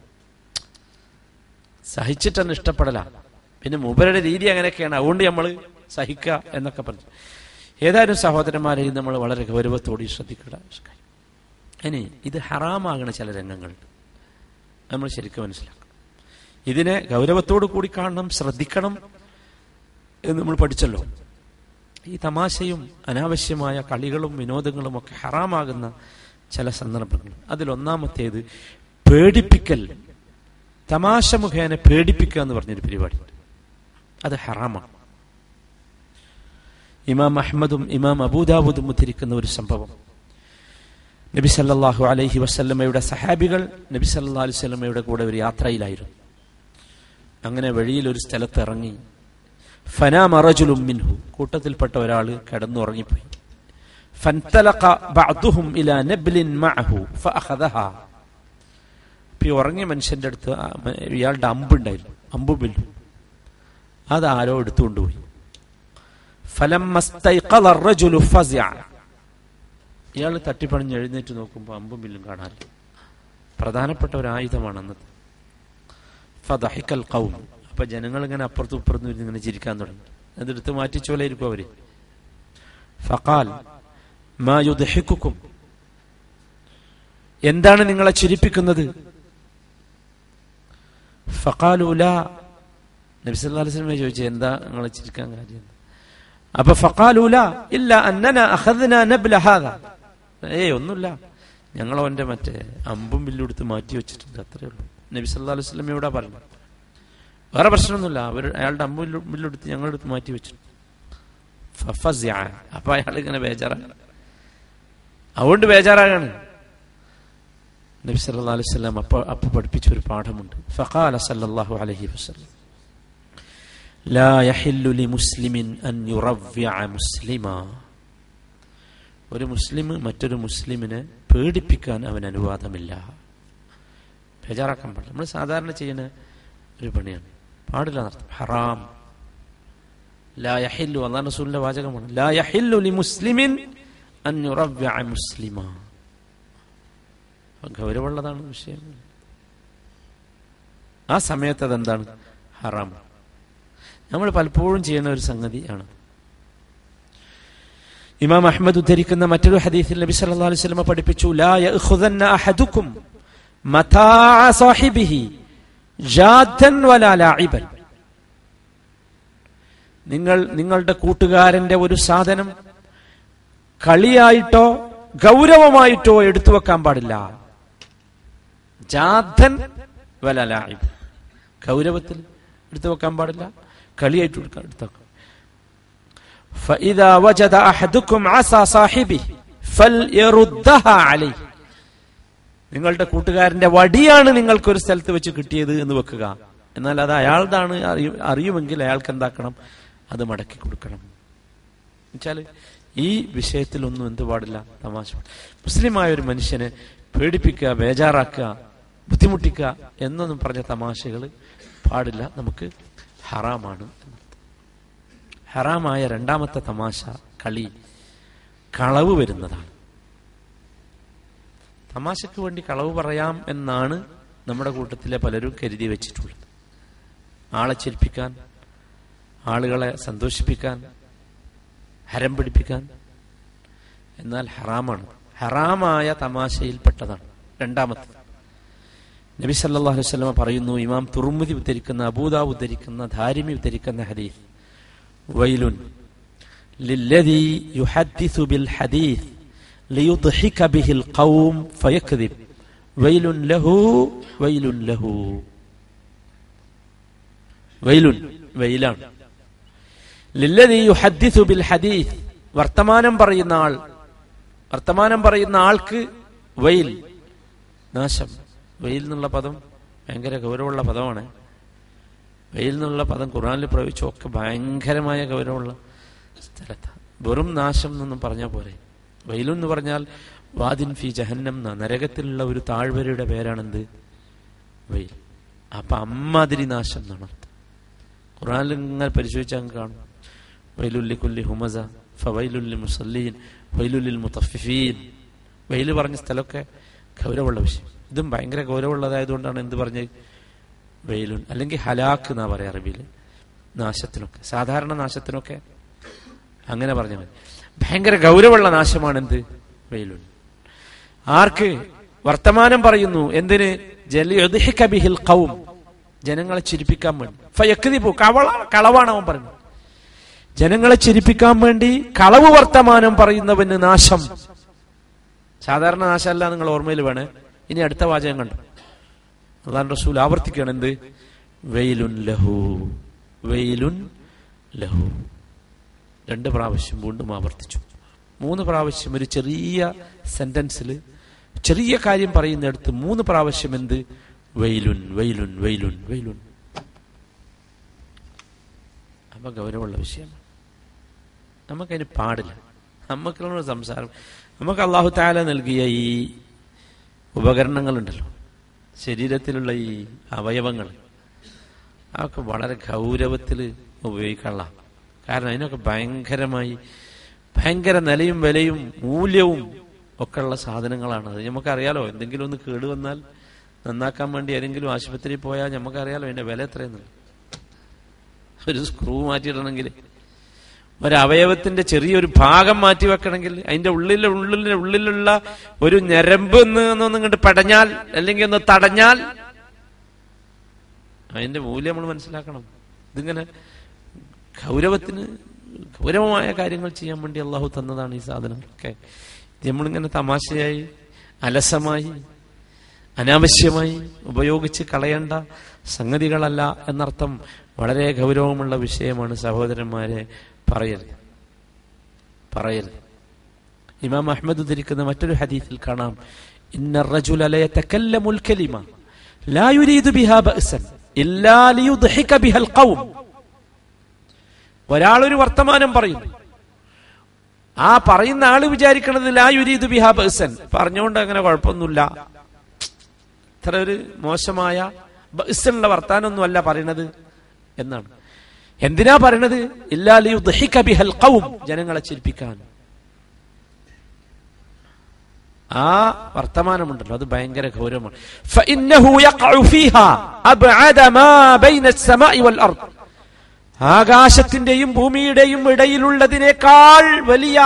Speaker 1: സഹിച്ചിട്ട് തന്നെ ഇഷ്ടപ്പെടല. പിന്നെ മൂപ്പരുടെ രീതി അങ്ങനെയൊക്കെയാണ്. അതുകൊണ്ട് നമ്മൾ സഹിക്കുക എന്നൊക്കെ പറഞ്ഞു. ഏതായാലും സഹോദരന്മാരെ നമ്മൾ വളരെ ഗൗരവത്തോടെ ശ്രദ്ധിക്കുക ഇനി ഇത് ഹറാമാകണ ചില രംഗങ്ങൾ നമ്മൾ ശരിക്കും മനസ്സിലാക്കണം. ഇതിനെ ഗൗരവത്തോടു കൂടി കാണണം ശ്രദ്ധിക്കണം എന്ന് നമ്മൾ പഠിച്ചല്ലോ. ഈ തമാശയും അനാവശ്യമായ കളികളും വിനോദങ്ങളും ഒക്കെ ഹറാമാകുന്ന ചില സന്ദർഭങ്ങൾ. അതിലൊന്നാമത്തേത് പേടിപ്പിക്കൽ. തമാശ മുഖേന പേടിപ്പിക്കുക എന്ന് പറഞ്ഞൊരു പരിപാടി അത് ഹറാമാണ്. ഇമാം അഹമ്മദും ഇമാം അബൂദാബുദും ഉദ്ധരിക്കുന്ന ഒരു സംഭവം. നബി സല്ലാഹു അലൈഹി വസല്ലമയുടെ സഹാബികൾ നബി സല്ലാ അലൈഹി വസല്ലമയുടെ കൂടെ ഒരു യാത്രയിലായിരുന്നു. അങ്ങനെ വഴിയിൽ ഒരു സ്ഥലത്ത് ഇറങ്ങി ഫനാമ റജുലും മിൻഹു കൂട്ടത്തിൽപ്പെട്ട ഒരാൾ കിടന്നുറങ്ങിപ്പോയി ഫൻതലഖ ബഅദുഹും ഇലാ നബ്ലിൻ മഅഹു ഫഅഖദഹാ ഇപ്പൊ ഈ ഉറങ്ങിയ മനുഷ്യന്റെ അടുത്ത് ആ മ- ഇയാളുടെ അമ്പുണ്ടായിരുന്നു അമ്പും വില്ലും അത് ആരോ എടുത്തുകൊണ്ടുപോയി ഫലമ്മ സ്തൈഖള الرجل ഫസിഅ ഇയാൾ തട്ടിപ്പണിഞ്ഞ് എഴുന്നേറ്റ് നോക്കുമ്പോൾ അമ്പും വില്ലും കാണാനില്ല പ്രധാനപ്പെട്ട ഒരു ആയുധമാണ് അന്നത് ഫദഹിക്കൽ ഖൗം അപ്പൊ ജനങ്ങൾ ഇങ്ങനെ അപ്പുറത്തും ഇപ്പുറത്തും ഇരുന്ന് ഇങ്ങനെ ചിരിക്കാൻ തുടങ്ങി. അതെടുത്ത് മാറ്റിച്ചോലായിരിക്കും അവർ. ഫക്കാൽ മാ എന്താണ് നിങ്ങളെ ചിരിപ്പിക്കുന്നത്? ഫക്കാലൂല നബി സല്ലല്ലാഹു അലൈഹി വസല്ലം ചോദിച്ചു എന്താ നിങ്ങളെ ചിരിക്കാൻ കാര്യം? അപ്പൊ ഫക്കാലൂല ഇല്ല അന്നന ഏയ് ഒന്നുമില്ല. ഞങ്ങളവന്റെ മറ്റേ അമ്പും വില്ലും എടുത്ത് മാറ്റി വെച്ചിട്ടുണ്ട് അത്രേ ഉള്ളൂ. നബി സല്ലാ അലൈഹി വസല്ലം ഇവിടെ പറഞ്ഞു വേറെ പ്രശ്നമൊന്നുമില്ല അവർ അയാളുടെ അമ്പും വില്ലും വില്ലെടുത്ത് ഞങ്ങളെടുത്ത് മാറ്റി വെച്ചു ഫഫസിഅ. അപ്പൊ അയാൾ ഇങ്ങനെ ബേജാറാണ് അതുകൊണ്ട് ബേജാറാകാണ് നബി സല്ലല്ലാഹു അലൈഹി വസല്ലം അപ്പൊ അപ്പൊ പഠിപ്പിച്ച ഒരു പാഠമുണ്ട് ഫഖാല സല്ലല്ലാഹു അലൈഹി വസല്ലം لا يحل لمسلم أن يرفع مسلما ഒരു മുസ്ലിം മറ്റൊരു മുസ്ലിമിനെ പേടിപ്പിക്കാൻ അവൻ അനുവാദമില്ല ബേജാറാക്കാൻ പാടില്ല നമ്മൾ സാധാരണ ചെയ്യുന്ന ഒരു പണിയാണ് പാടില്ല ഹറാം. ലായഹില്ലു അള്ളാഹ് റസൂലിന്റെ വാചകമാണ്. ലായഹില്ലു ലി മുസ്ലിമിൻ യുറവ്വിഅ മുസ്ലിമ. ഗൗരവമുള്ളതാണ് വിഷയം. ആ സമയത്ത് അതെന്താണ്? ഹറാം. നമ്മൾ പലപ്പോഴും ചെയ്യുന്ന ഒരു സംഗതിയാണ് ഇമാം അഹമ്മദ് ഉദ്ധരിക്കുന്ന മറ്റൊരു ഹദീസിൽ നബി സല്ലല്ലാഹു അലൈഹി പഠിപ്പിച്ചു ലാ യഖുദന്ന നിങ്ങൾ നിങ്ങളുടെ കൂട്ടുകാരന്റെ ഒരു സാധനം കളിയായിട്ടോ ഗൗരവമായിട്ടോ എടുത്തു വെക്കാൻ പാടില്ല ജാഥൻ വല ലാഇബ് ഗൗരവത്തിൽ എടുത്തു വെക്കാൻ പാടില്ല കളിയായിട്ട് എടുക്കാൻ എടുത്തു വെക്കാം فإذا وجد أحدكم عصا صاحبه فليردها عليه നിങ്ങളുടെ കൂട്ടുകാരന്റെ വടിയാണ് നിങ്ങൾക്കൊരു സ്ഥലത്ത് വെച്ച് കിട്ടിയത് എന്ന് വെക്കുക. എന്നാൽ അത് അറിയു അറിയുമെങ്കിൽ അയാൾക്ക് എന്താക്കണം? അത് മടക്കി കൊടുക്കണം. എന്നുവെച്ചാൽ ഈ വിഷയത്തിലൊന്നും എന്ത് പാടില്ല? തമാശ. മുസ്ലിമായ ഒരു മനുഷ്യനെ പേടിപ്പിക്കുക ബേജാറാക്കുക ബുദ്ധിമുട്ടിക്കുക എന്നൊന്നും പറഞ്ഞ തമാശകൾ പാടില്ല. നമുക്ക് ഹറാമാണ്. ഹറാമായ രണ്ടാമത്തെ തമാശ കളി. കളവ് വരുന്നതാണ്. തമാശക്ക് വേണ്ടി കളവ് പറയാം എന്നാണ് നമ്മുടെ കൂട്ടത്തിലെ പലരും കരുതി വെച്ചിട്ടുള്ളത്. ആളെ ചിരിപ്പിക്കാൻ ആളുകളെ സന്തോഷിപ്പിക്കാൻ ഹരം പിടിപ്പിക്കാൻ. എന്നാൽ ഹറാമാണ്. ഹറാമായ തമാശയിൽപ്പെട്ടതാണ്. രണ്ടാമത്തെ നബി സല്ലല്ലാഹു അലൈഹി വസല്ലമ പറയുന്നു ഇമാം തുറുമുതി ഉദ്ധരിക്കുന്ന അബൂദാവ് ഉദ്ധരിക്കുന്ന ധാരിമി ഉദ്ധരിക്കുന്ന ഹദീസ്. വൈലുൻ. ലില്ലദി യുഹദ്ദിസു ബിൽ ലിയുദ്ഹിക ബിഹിൽ ഖൗം ഫയക്ദിബ് വൈലുൻ ലഹു വൈലുൻ ലഹു വൈലുൻ വൈലാണ് ലില്ലദി യുഹദ്ദിസു ബിൽ ഹദീസ് വർത്തമാനം പറയുന്ന ആൾ. വർത്തമാനം പറയുന്ന ആൾക്ക് വെയിൽ നാശം. വെയിൽ എന്നുള്ള പദം ഭയങ്കര ഗൗരവമുള്ള പദമാണ്. വെയിൽ എന്നുള്ള പദം ഖുറാനിൽ പ്രയോഗിച്ചു ഒക്കെ ഭയങ്കരമായ ഗൗരവമുള്ള സ്ഥലത്താണ് വെറും നാശം എന്നൊന്നും പറഞ്ഞാൽ പോരെ. വെയിലെന്ന് പറഞ്ഞാൽ വാദിൻ ഫി ജഹന്നം എന്ന. നരകത്തിലുള്ള ഒരു താഴ്വരയുടെ പേരാണെന്ത്? വെയിൽ അപ്പൊ അമ്മാതിരി നാശം എന്നാണ് ഖുറാനിൽ ഇങ്ങനെ പരിശോധിച്ചാൽ കാണും. വൈലുല്ലി കുല്ലി ഹുമസ ഫവൈലുല്ലി മുസല്ലീൻ വൈലുല്ലിൽ മുത്തഫിഫീൻ. വെയിൽ പറഞ്ഞ സ്ഥലമൊക്കെ ഗൗരവമുള്ള വിഷയം. ഇതും ഭയങ്കര ഗൗരവമുള്ളതായതുകൊണ്ടാണ് എന്ത് പറഞ്ഞത്? വെയിലുൻ അല്ലെങ്കിൽ ഹലാക്ക് എന്നാ പറയാ അറബിയിൽ. നാശത്തിനൊക്കെ. സാധാരണ നാശത്തിനൊക്കെ അങ്ങനെ പറഞ്ഞാൽ മതി. ഭയങ്കര ഗൗരവമുള്ള നാശമാണ് എന്ത് വെയിലുൻ ആർക്ക് വർത്തമാനം പറയുന്നു എന്തിന്? ജലിഹിൽ ഖൗം. ജനങ്ങളെ ചിരിപ്പിക്കാൻ വേണ്ടി. ഫയക്തിബു കവള കളവാണ് അവൻ പറഞ്ഞു ജനങ്ങളെ ചിരിപ്പിക്കാൻ വേണ്ടി കളവ് വർത്തമാനം പറയുന്നവന് നാശം. സാധാരണ നാശമല്ല നിങ്ങൾ ഓർമ്മയിൽ വേണേ. ഇനി അടുത്ത വാചകം കണ്ടു? അതാണ് റസൂൽ ആവർത്തിക്കുകയാണ് എന്ത്? വെയിലുൻ ലഹു വെയിലുൻ ലഹു. രണ്ട് പ്രാവശ്യം വീണ്ടും ആവർത്തിച്ചു. മൂന്ന് പ്രാവശ്യം ഒരു ചെറിയ സെന്റൻസിൽ ചെറിയ കാര്യം പറയുന്നിടത്ത് മൂന്ന് പ്രാവശ്യം എന്ത്? വെയിലുൻ വെയിലുൻ വെയിലുൻ വെയിലുൻ. അപ്പൊ ഗൗരവമുള്ള വിഷയമാണ്. നമുക്കതിന് പാടില്ല. നമുക്കുള്ള സംസാരം. നമുക്ക് അള്ളാഹു താല നൽകിയ ഈ ഉപകരണങ്ങളുണ്ടല്ലോ. ശരീരത്തിലുള്ള ഈ അവയവങ്ങൾ. അതൊക്കെ വളരെ ഗൗരവത്തിൽ ഉപയോഗിക്കാനുള്ള കാരണം അതിനൊക്കെ ഭയങ്കരമായി ഭയങ്കര നിലയും വിലയും മൂല്യവും ഒക്കെ ഉള്ള സാധനങ്ങളാണ്. അത് നമുക്കറിയാലോ എന്തെങ്കിലും ഒന്ന് കേട് വന്നാൽ നന്നാക്കാൻ വേണ്ടി ഏതെങ്കിലും ആശുപത്രിയിൽ പോയാൽ നമുക്കറിയാലോ അതിന്റെ വില എത്രയെന്നുള്ളത് ഒരു സ്ക്രൂ മാറ്റിയിടണമെങ്കിൽ ഒരവയവത്തിന്റെ ചെറിയൊരു ഭാഗം മാറ്റി വെക്കണമെങ്കിൽ അതിന്റെ ഉള്ളിലെ ഉള്ളിലെ ഉള്ളിലുള്ള ഒരു ഞരമ്പ് ഒന്ന് ഇങ്ങോട്ട് പടഞ്ഞാൽ അല്ലെങ്കിൽ ഒന്ന് തടഞ്ഞാൽ അതിന്റെ മൂല്യം നമ്മൾ മനസ്സിലാക്കണം. ഇതിങ്ങനെ ഗൗരവത്തിന് ഗൗരവമായ കാര്യങ്ങൾ ചെയ്യാൻ വേണ്ടി അള്ളാഹു തന്നതാണ് ഈ സാധനം ഒക്കെ നമ്മളിങ്ങനെ തമാശയായി അലസമായി അനാവശ്യമായി ഉപയോഗിച്ച് കളയേണ്ട സംഗതികളല്ല എന്നർത്ഥം വളരെ ഗൗരവമുള്ള വിഷയമാണ് സഹോദരന്മാരെ പറയരുത്. പറയരുത്. ഇമാം അഹമ്മദ് ഉദ്ധരിക്കുന്ന മറ്റൊരു ഹദീഫിൽ കാണാം. ഇന്ന റജുല ലയതകല്ലമുൽ കലിമ ലാ യുരീദു ബിഹാ ബഅസൻ ഇല്ലാ ലിയുദ്ഹിക ബിഹൽ ഖൗം. ഒരാൾ ഒരു വർത്തമാനം പറയുന്നു. ആ പറയുന്ന ആൾ വിചാരിക്കണത് ലാ യുരീദു ബിഹാ ബഹ്സൻ പറഞ്ഞുകൊണ്ട് അങ്ങനെ കുഴപ്പമൊന്നുമില്ല. ഇത്ര ഒരു മോശമായ ബഹ്സനുള്ള വർത്താനൊന്നും അല്ല പറയണത് എന്നാണ്. എന്തിനാ പറയണത്? ഇല്ലാലിയുദ്ഹിക ബിഹൽ ജനങ്ങളെ ചിരിപ്പിക്കാൻ. ആ വർത്തമാനമുണ്ടല്ലോ അത് ഭയങ്കര ഗൗരവമാണ്. ആകാശത്തിന്റെയും ഭൂമിയുടെയും ഇടയിലുള്ളതിനേക്കാൾ വലിയ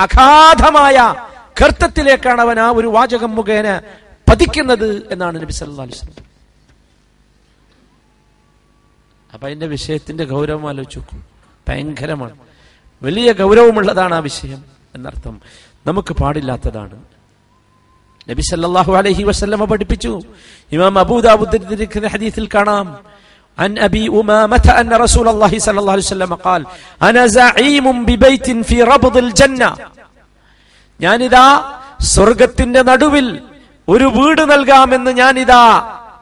Speaker 1: അഗാധമായ കർത്തത്തിലേക്കാണ് അവൻ ആ ഒരു വാചകം മുഖേന പതിക്കുന്നത് എന്നാണ് നബി സല്ലല്ലാഹു അലൈഹി വസല്ലം. അപ്പൊ അതിന്റെ വിഷയത്തിന്റെ ഗൗരവം ആലോചിച്ചു നോക്കൂ ഭയങ്കരമാണ്. വലിയ ഗൗരവമുള്ളതാണ് ആ വിഷയം എന്നർത്ഥം. നമുക്ക് പാടില്ലാത്തതാണ്. നബി സല്ലല്ലാഹു അലൈഹി വസല്ലം പഠിപ്പിച്ചു. ഇമാം അബൂദാവൂദ് ഉദ്ധരിക്കുന്ന ഹദീസിൽ കാണാം. عن أبي أمامة أن رسول الله صلى الله عليه وسلم قال أنا زعيم ببيت في ربض الجنة ഞാനിതാ സ്വർഗത്തിന്റെ നടുവിൽ ഒരു വീട് നൽകാമെന്ന് ഞാനിതാ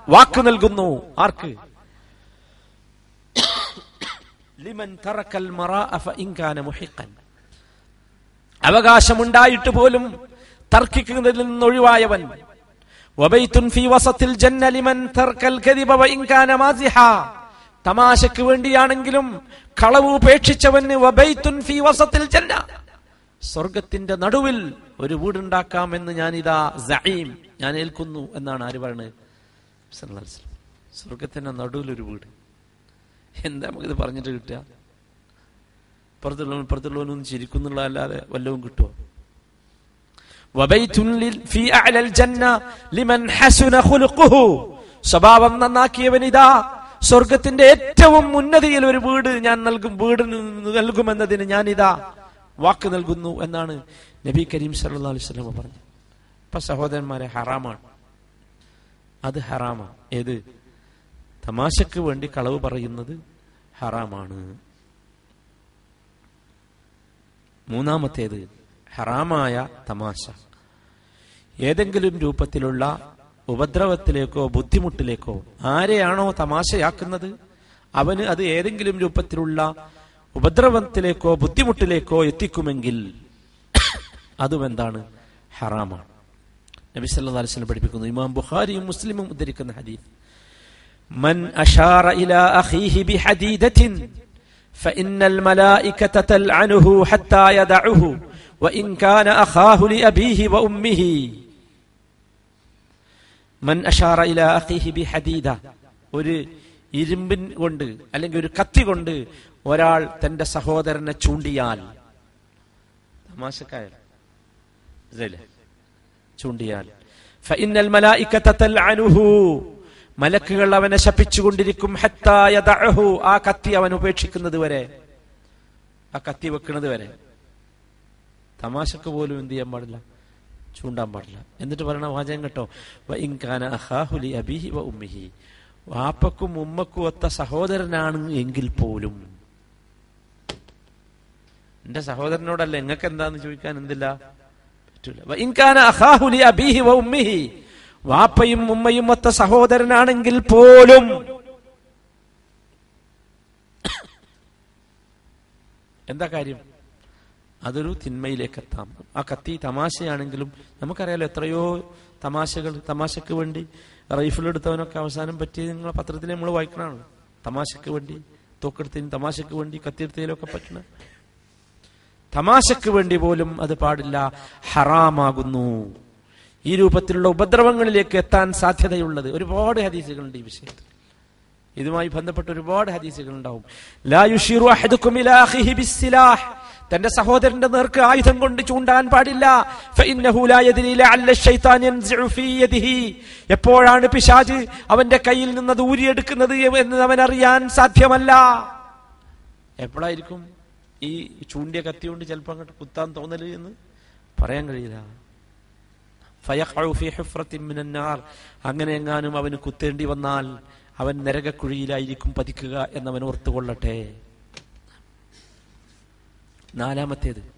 Speaker 1: വാക്ക് നൽകുന്നു ആർക്ക് ലിമൻ തറക്കൽ മറാഅ ഫഇൻ കാന മുഹിഖൻ അവകാശമുണ്ടായിട്ട് പോലും തർക്കിക്കുന്നതിൽ നിന്ന് ഒഴിവായവൻ തമാശക്ക് വേണ്ടിയാണെങ്കിലും കളവ് ഉപേക്ഷിച്ചവന് സ്വർഗത്തിന്റെ നടുവിൽ ഒരു വീടുണ്ടാക്കാമെന്ന് ഞാനിതാ സഈം ഞാൻ ഏൽക്കുന്നു എന്നാണ് ആര് പറയുന്നത്. സ്വർഗത്തിന്റെ നടുവിൽ ഒരു വീട്. എന്താ നമുക്കിത് പറഞ്ഞിട്ട് കിട്ടുക? പുറത്തുള്ളവൻ പുറത്തുള്ളവനൊന്നും ചിരിക്കുന്നുള്ള അല്ലാതെ വല്ലതും കിട്ടുമോ സ്വഭാവം നന്നാക്കിയവനിതാ. സ്വർഗത്തിന്റെ ഏറ്റവും ഉന്നതിയിൽ ഒരു വീട് ഞാൻ നൽകും വീട് നൽകുമെന്നതിന് ഞാൻ ഇതാ വാക്ക് നൽകുന്നു എന്നാണ് നബി കരീം അലൈഹി വസല്ലം പറഞ്ഞു അപ്പൊ സഹോദരന്മാരെ ഹറാമാണ്. അത് ഹറാമാണ്. ഏത്? തമാശക്ക് വേണ്ടി കളവ് പറയുന്നത് ഹറാമാണ്. മൂന്നാമത്തേത് ഹറാമായ തമാശ ഏതെങ്കിലും രൂപത്തിലുള്ള ഉപദ്രവത്തിലേക്കോ ബുദ്ധിമുട്ടിലേക്കോ ആരെയാണോ തമാശയാക്കുന്നത് അവന് അത് ഏതെങ്കിലും രൂപത്തിലുള്ള ഉപദ്രവത്തിലേക്കോ ബുദ്ധിമുട്ടിലേക്കോ എത്തിക്കുമെങ്കിൽ അതും എന്താണ് ഹറാമാണ് നബി സല്ലല്ലാഹു അലൈഹി വസല്ലം പഠിപ്പിക്കുന്നു ഇമാം ബുഖാരിയും മുസ്ലിമും ഉദ്ധരിക്കുന്ന ഹദീസ് من أشار إلى أخيه بحديدة فإن الملائكة تلعنه حتى يدعه ഒരു ഇരുമ്പിൻ കൊണ്ട് അല്ലെങ്കിൽ ഒരു കത്തി കൊണ്ട് ഒരാൾ തന്റെ സഹോദരനെ ചൂണ്ടിയാൽ. ചൂണ്ടിയാൽ. മലക്കുകൾ അവനെ ശപിച്ചുകൊണ്ടിരിക്കും. ഹത്തായ ആ കത്തി അവൻ ഉപേക്ഷിക്കുന്നത് വരെ. ആ കത്തി വെക്കുന്നത് വരെ. തമാശക്ക് പോലും എന്ത് ചെയ്യാൻ പാടില്ല? ചൂണ്ടാൻ പാടില്ല. എന്നിട്ട് പറയണ വാചകം കേട്ടോ. ഇൻകാന അഖാഹുലി അബിഹി വ ഉമ്മിഹി. വാപ്പക്കും ഉമ്മക്കും ഒത്ത സഹോദരനാണ് എങ്കിൽ പോലും. എന്റെ സഹോദരനോടല്ല നിങ്ങൾക്ക് എന്താന്ന് ചോദിക്കാൻ എന്തില്ല? പറ്റൂല. ഇൻകാന വ ഉമ്മിഹി. വാപ്പയും ഉമ്മയും ഒത്ത സഹോദരനാണെങ്കിൽ പോലും. എന്താ കാര്യം? അതൊരു തിന്മയിലേക്ക് എത്താം. ആ കത്തി തമാശയാണെങ്കിലും നമുക്കറിയാലോ എത്രയോ തമാശകൾ തമാശക്ക് വേണ്ടി റൈഫിൾ എടുത്തവനൊക്കെ അവസാനം പറ്റിയത് നിങ്ങളെ പത്രത്തിൽ നമ്മൾ വായിക്കണമാണ് തമാശക്ക് വേണ്ടി തോക്കെടുത്തതിന് തമാശക്ക് വേണ്ടി കത്തിയെടുത്തതിലൊക്കെ പറ്റണ. തമാശക്ക് വേണ്ടി പോലും അത് പാടില്ല ഹറാമാകുന്നു. ഈ രൂപത്തിലുള്ള ഉപദ്രവങ്ങളിലേക്ക് എത്താൻ സാധ്യതയുള്ളത്. ഒരുപാട് ഹദീസുകളുണ്ട് ഈ വിഷയത്തിൽ. ഇതുമായി ബന്ധപ്പെട്ട ഒരുപാട് ഹദീസുകൾ ഉണ്ടാവും തന്റെ സഹോദരന്റെ നേർക്ക് ആയുധം കൊണ്ട് ചൂണ്ടാൻ പാടില്ല. എപ്പോഴാണ് പിശാജ് അവന്റെ കയ്യിൽ നിന്ന് അത് ഊരിയെടുക്കുന്നത് എന്ന് അവൻ അറിയാൻ സാധ്യമല്ല. എപ്പോഴായിരിക്കും ഈ ചൂണ്ടിയ കത്തി കൊണ്ട് ചിലപ്പോൾ അങ്ങോട്ട് കുത്താൻ തോന്നൽ എന്ന് പറയാൻ കഴിയില്ല. അങ്ങനെ എങ്ങാനും അവന് കുത്തേണ്ടി വന്നാൽ അവൻ നരകക്കുഴിയിലായിരിക്കും പതിക്കുക എന്നവൻ ഓർത്തുകൊള്ളട്ടെ. നാലാമത്തേത്.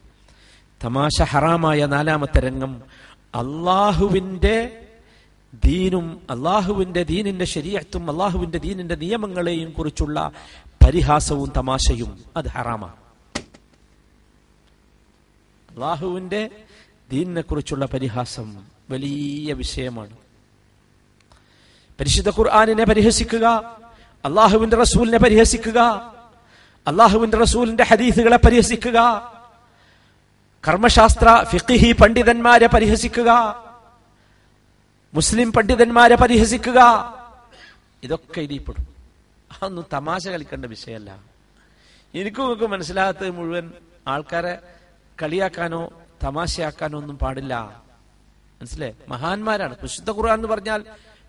Speaker 1: തമാശ ഹറാമായ നാലാമത്തെ രംഗം. അള്ളാഹുവിന്റെ ദീനും അള്ളാഹുവിന്റെ ദീനിന്റെ ശരീരത്തും അള്ളാഹുവിന്റെ ദീനിന്റെ നിയമങ്ങളെയും കുറിച്ചുള്ള പരിഹാസവും തമാശയും അത് ഹറാമാണ്. അള്ളാഹുവിന്റെ ദീനിനെ കുറിച്ചുള്ള പരിഹാസം വലിയ വിഷയമാണ്. പരിശുദ്ധ ഖുർആാനിനെ പരിഹസിക്കുക അള്ളാഹുവിന്റെ റസൂലിനെ പരിഹസിക്കുക അള്ളാഹുവിന്റെ റസൂലിന്റെ ഹദീസുകളെ പരിഹസിക്കുക. കർമ്മശാസ്ത്ര ഫിഖിഹി പണ്ഡിതന്മാരെ പരിഹസിക്കുക. മുസ്ലിം പണ്ഡിതന്മാരെ പരിഹസിക്കുക. ഇതൊക്കെ ഇതിൽപ്പെടും അതൊന്നും തമാശ കളിക്കേണ്ട വിഷയമല്ല. എനിക്കും നിങ്ങൾക്ക് മനസ്സിലാകാത്തത് മുഴുവൻ ആൾക്കാരെ കളിയാക്കാനോ തമാശയാക്കാനോ ഒന്നും പാടില്ല. മനസ്സിലെ? മഹാന്മാരാണ്. വിശുദ്ധ ഖുർആൻ എന്ന് പറഞ്ഞാൽ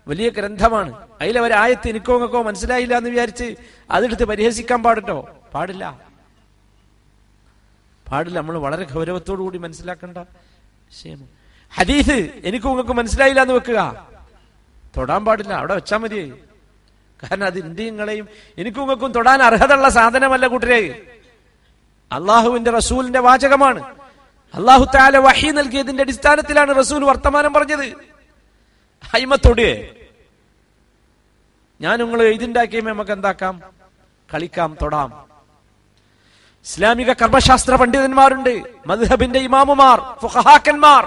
Speaker 1: വലിയ ഗ്രന്ഥമാണ്. അതിലെ ഒരു ആയത്ത് എനിക്കോ നിങ്ങൾക്കോ മനസ്സിലായില്ല എന്ന് വിചാരിച്ച് അതെടുത്ത് പരിഹസിക്കാൻ പാടട്ടോ? പാടില്ല. പാടില്ല. നമ്മൾ വളരെ ഗൗരവത്തോടു കൂടി മനസ്സിലാക്കേണ്ട വിഷയമാണ് ഹദീസ് എനിക്കും നിങ്ങൾക്ക് മനസ്സിലായില്ല എന്ന് വെക്കുക. തൊടാൻ പാടില്ല. അവിടെ വെച്ചാൽ മതി. കാരണം അത് ഇന്ത്യങ്ങളെയും എനിക്കും നിങ്ങൾക്കും തൊടാൻ അർഹതയുള്ള സാധനമല്ല കൂട്ടരെ. അള്ളാഹുവിന്റെ റസൂലിന്റെ വാചകമാണ്. അള്ളാഹു താല വഹി നൽകിയതിന്റെ അടിസ്ഥാനത്തിലാണ് റസൂൽ വർത്തമാനം പറഞ്ഞത്. ഹൈമത്തൊടിയേ ഞാൻ നിങ്ങൾ എഴുതിണ്ടാക്കിയുമ്പോ നമുക്ക് എന്താക്കാം? കളിക്കാം തൊടാം. ഇസ്ലാമിക കർമ്മശാസ്ത്ര പണ്ഡിതന്മാരുണ്ട്. മദ്ഹബിന്റെ ഇമാമുമാർ ഫുഖഹാക്കന്മാർ.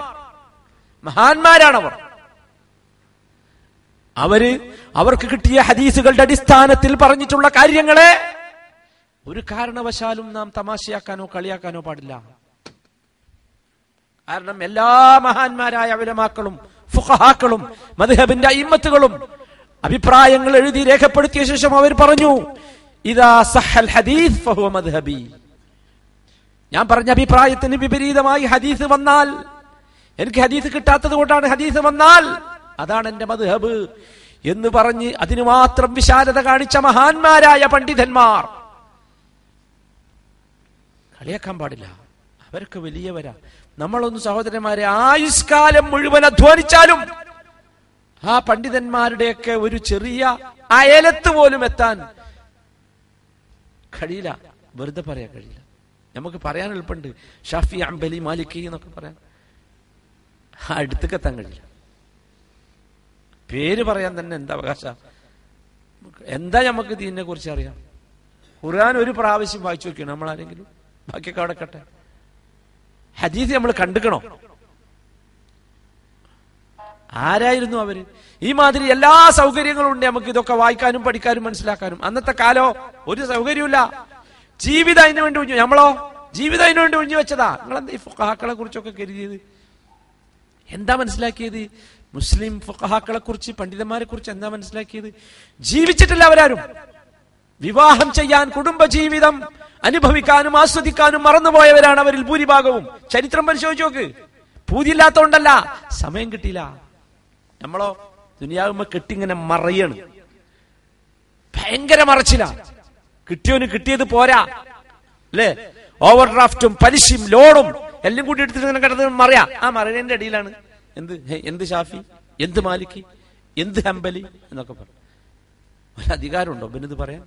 Speaker 1: മഹാന്മാരാണവർ. അവർ അവർക്ക് കിട്ടിയ ഹദീസുകളുടെ അടിസ്ഥാനത്തിൽ പറഞ്ഞിട്ടുള്ള കാര്യങ്ങളെ ഒരു കാരണവശാലും നാം തമാശയാക്കാനോ കളിയാക്കാനോ പാടില്ല. കാരണം എല്ലാ മഹാന്മാരായ അവലമാക്കളും ഫുഹാക്കളും മദ്ഹബിന്റെ അയിമത്തുകളും അഭിപ്രായങ്ങൾ എഴുതി രേഖപ്പെടുത്തിയ ശേഷം അവർ പറഞ്ഞു ഇതാ സഹൽ ഹദീസ് ഫഹുവ മദ്ഹബി. ഞാൻ പറഞ്ഞ അഭിപ്രായത്തിന് വിപരീതമായി ഹദീസ് വന്നാൽ എനിക്ക് ഹദീസ് കിട്ടാത്തത് കൊണ്ടാണ് ഹദീസ് വന്നാൽ അതാണ് എന്റെ മദ്ഹബ് എന്ന് പറഞ്ഞ് അതിനു മാത്രം വിശാലത കാണിച്ച മഹാന്മാരായ പണ്ഡിതന്മാർ. കളിയാക്കാൻ പാടില്ല. അവരൊക്കെ വലിയവരാ. നമ്മളൊന്ന് സഹോദരന്മാരെ ആയുഷ്കാലം മുഴുവൻ അധ്വാനിച്ചാലും ആ പണ്ഡിതന്മാരുടെയൊക്കെ ഒരു ചെറിയ അയലത്ത് പോലും എത്താൻ കഴിയില്ല. വെറുതെ പറയാൻ കഴിയില്ല. നമുക്ക് പറയാൻ എളുപ്പമുണ്ട്. ഷാഫി അംബലി മാലിക്കി എന്നൊക്കെ പറയാൻ. ആ അടുത്തേക്ക് എത്താൻ കഴിയില്ല. പേര് പറയാൻ തന്നെ എന്താ അവകാശ? എന്താ നമുക്ക് ഇതിനെ കുറിച്ച് അറിയാം? ഖുർആൻ ഒരു പ്രാവശ്യം വായിച്ചു നോക്കിയാണ് നമ്മൾ ആരെങ്കിലും ബാക്കിയൊക്കെ കട്ടെ. ഹദീസ് നമ്മൾ കണ്ടുക്കണോ? ആരായിരുന്നു അവർ? ഈ മാതിരി എല്ലാ സൗകര്യങ്ങളും ഉണ്ട് നമുക്ക് ഇതൊക്കെ വായിക്കാനും പഠിക്കാനും മനസ്സിലാക്കാനും. അന്നത്തെ കാലോ ഒരു സൗകര്യമില്ല ജീവിതം അതിനു വേണ്ടി ഒഴിഞ്ഞു. നമ്മളോ? ജീവിതം അതിനു വേണ്ടി ഒഴിഞ്ഞു വെച്ചതാ. നിങ്ങളെന്താ ഈ ഫുഹാക്കളെ കുറിച്ചൊക്കെ കരുതിയത്? എന്താ മനസ്സിലാക്കിയത്? മുസ്ലിം ഫുഹാക്കളെ കുറിച്ച് പണ്ഡിതന്മാരെ കുറിച്ച് എന്താ മനസ്സിലാക്കിയത്? ജീവിച്ചിട്ടില്ല അവരാരും. വിവാഹം ചെയ്യാൻ കുടുംബജീവിതം അനുഭവിക്കാനും ആസ്വദിക്കാനും മറന്നുപോയവരാണ് അവരിൽ ഭൂരിഭാഗവും. ചരിത്രം പരിശോധിച്ചു നോക്ക്. പൂതിയില്ലാത്തോണ്ടല്ല സമയം കിട്ടിയില്ല. നമ്മളോ ദുനിയാവുമ്പോ കെട്ടിങ്ങനെ മറയാണ്. ഭയങ്കര മറച്ചില്ല കിട്ടിയോന് കിട്ടിയത് പോരാ. അല്ലേ? ഓവർ ഡ്രാഫ്റ്റും പലിശയും ലോണും എല്ലാം കൂടി എടുത്തിട്ട് ഇങ്ങനെ കിടന്ന് മറയാ. ആ മറിയതിന്റെ അടിയിലാണ്. എന്ത്? എന്ത് ഷാഫി? എന്ത് മാലിക്കി എന്ത് ഹംബലി? എന്നൊക്കെ പറഞ്ഞു ഒരു അധികാരമുണ്ടോ? പിന്നെ ഇത് പറയാൻ?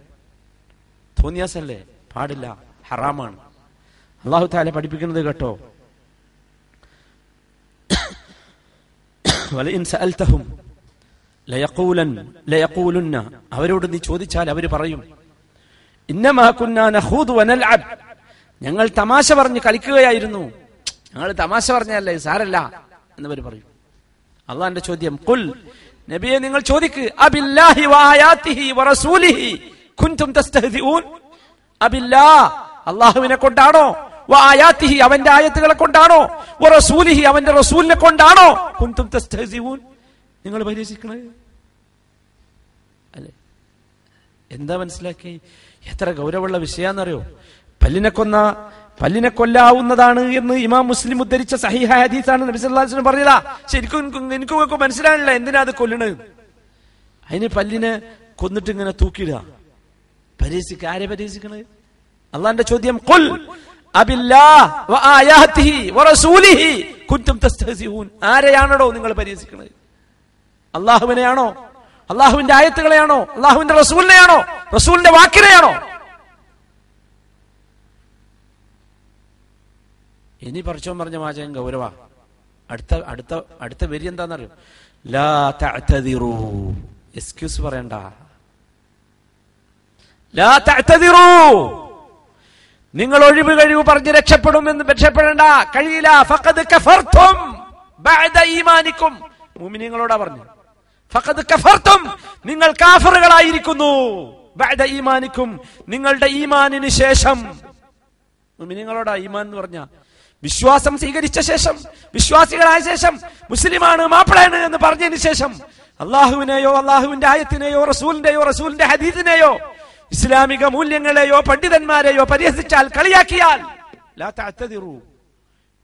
Speaker 1: തോന്നിയാസല്ലേ? പാടില്ല. ഹറാമാണ്. അള്ളാഹു താല പഠിപ്പിക്കുന്നത് കേട്ടോ. വലഇൻ സഅൽതഹും ലയഖൂലൻ ليقولن അവരോട് നീ ചോദിച്ചാൽ അവർ പറയും ഇന്നമാ കുന്നാ നഖൂദു വനൽഅബ്. ഞങ്ങൾ തമാശ പറഞ്ഞു കളിക്കുകയായിരുന്നു. ഞങ്ങൾ തമാശ പറഞ്ഞല്ലേ സാരല്ല എന്നവർ പറയും. അള്ളാന്റെ ചോദ്യം കുൽ നബിയെ നിങ്ങൾ ചോദിക്ക് അബില്ലാഹി വആയാതിഹി വറസൂലിഹി കുന്തും തസ്തഹ്ദിഊൻ അബില്ലാ അള്ളാഹുവിനെ കൊണ്ടാണോ വആയാതിഹി അവന്റെ ആയത്തുകളെ കൊണ്ടാണോ? വറസൂലിഹി അവന്റെ റസൂലിനെ കൊണ്ടാണോ? കുന്തും നിങ്ങൾ പരിഹസിക്കണത് അല്ലേ? എന്താ മനസ്സിലാക്കി എത്ര ഗൗരവമുള്ള വിഷയാന്നറിയോ? പല്ലിനെ കൊന്ന പല്ലിനെ കൊല്ലാവുന്നതാണ് എന്ന് ഇമാം മുസ്ലിം ഉദ്ധരിച്ച സഹിഹ ഹദീസാണ് നബി പറഞ്ഞതാ. ശരിക്കും എനിക്ക് ഒക്കെ മനസ്സിലായില്ല എന്തിനാ അത് കൊല്ലണത്? അതിന് പല്ലിനെ കൊന്നിട്ട് ഇങ്ങനെ തൂക്കിയിടുക. പരീക്ഷിക്ക ആരെ പരീക്ഷിക്കണത് അള്ളാന്റെ ചോദ്യം ഖുൽ ആരെയാണോ നിങ്ങൾ പരിഹസിക്കുന്നത് അള്ളാഹുവിനെയാണോ? അള്ളാഹുവിന്റെ ആയത്തുകളെയാണോ? അള്ളാഹുവിന്റെ റസൂലിനെയാണോ? റസൂലിന്റെ വാക്കിനെയാണോ? ഇനി പറിച്ചോൻ പറഞ്ഞ വാചകം ഗൗരവ. അടുത്ത അടുത്ത അടുത്ത വരി എന്താണെന്നറിയോ ലാ തഅ്തദിറൂ. എക്സ്ക്യൂസ് പറയണ്ട. ലാ തഅ്തദിറൂ. നിങ്ങൾ ഒഴിവ് കഴിവ് പറഞ്ഞ് രക്ഷപ്പെടും എന്ന് രക്ഷപ്പെടേണ്ട. കഴിയില്ല. ഫഖദ് കഫർതും ബഅദ ഈമാനിക്കും. മുഅ്മിനീങ്ങളോടാ പറഞ്ഞു ഫഖദ് കഫർതും നിങ്ങൾ കാഫറുകളായിരിക്കുന്നു. ബഅദ ഈമാനിക്കും. നിങ്ങളുടെ ഈമാനിന് ശേഷം. മുഅ്മിനീങ്ങളോടാ ഈമാൻ എന്ന് പറഞ്ഞ വിശ്വാസം സ്വീകരിച്ച ശേഷം വിശ്വാസികളായ ശേഷം മുസ്ലിമാണ് മാപ്പിളയാണ് എന്ന് പറഞ്ഞതിന് ശേഷം അള്ളാഹുവിനെയോ അള്ളാഹുവിന്റെ ആയത്തിനെയോ റസൂലിന്റെയോ റസൂലിന്റെ ഹദീദിനെയോ ഇസ്ലാമിക മൂല്യങ്ങളെയോ പണ്ഡിതന്മാരെയോ പരിഹസിച്ചാൽ കളിയാക്കിയാൽ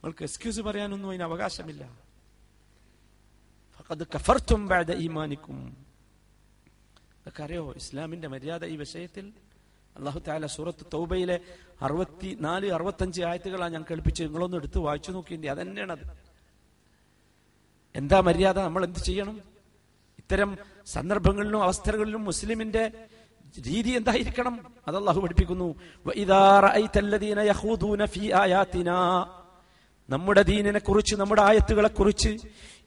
Speaker 1: നിങ്ങൾക്ക് എക്സ്ക്യൂസ് പറയാനൊന്നും അതിന് അവകാശമില്ല. അറിയോ? ഇസ്ലാമിന്റെ മര്യാദ ഈ വിഷയത്തിൽ? അള്ളാഹു താല സൂറത്ത് തൗബയിലെ അറുപത്തി നാല് അറുപത്തഞ്ച് ആയത്തുകളാണ് ഞാൻ കേൾപ്പിച്ച് നിങ്ങളൊന്ന് എടുത്ത് വായിച്ചു നോക്കിയിട്ടുണ്ട് അതന്നെയാണ് അത് എന്താ മര്യാദ? നമ്മൾ എന്ത് ചെയ്യണം? ഇത്തരം സന്ദർഭങ്ങളിലും അവസ്ഥകളിലും മുസ്ലിമിന്റെ രീതി എന്തായിരിക്കണം? അത് അള്ളാഹു പഠിപ്പിക്കുന്നു. നമ്മുടെ ദീനിനെ കുറിച്ച് നമ്മുടെ ആയത്തുകളെ കുറിച്ച്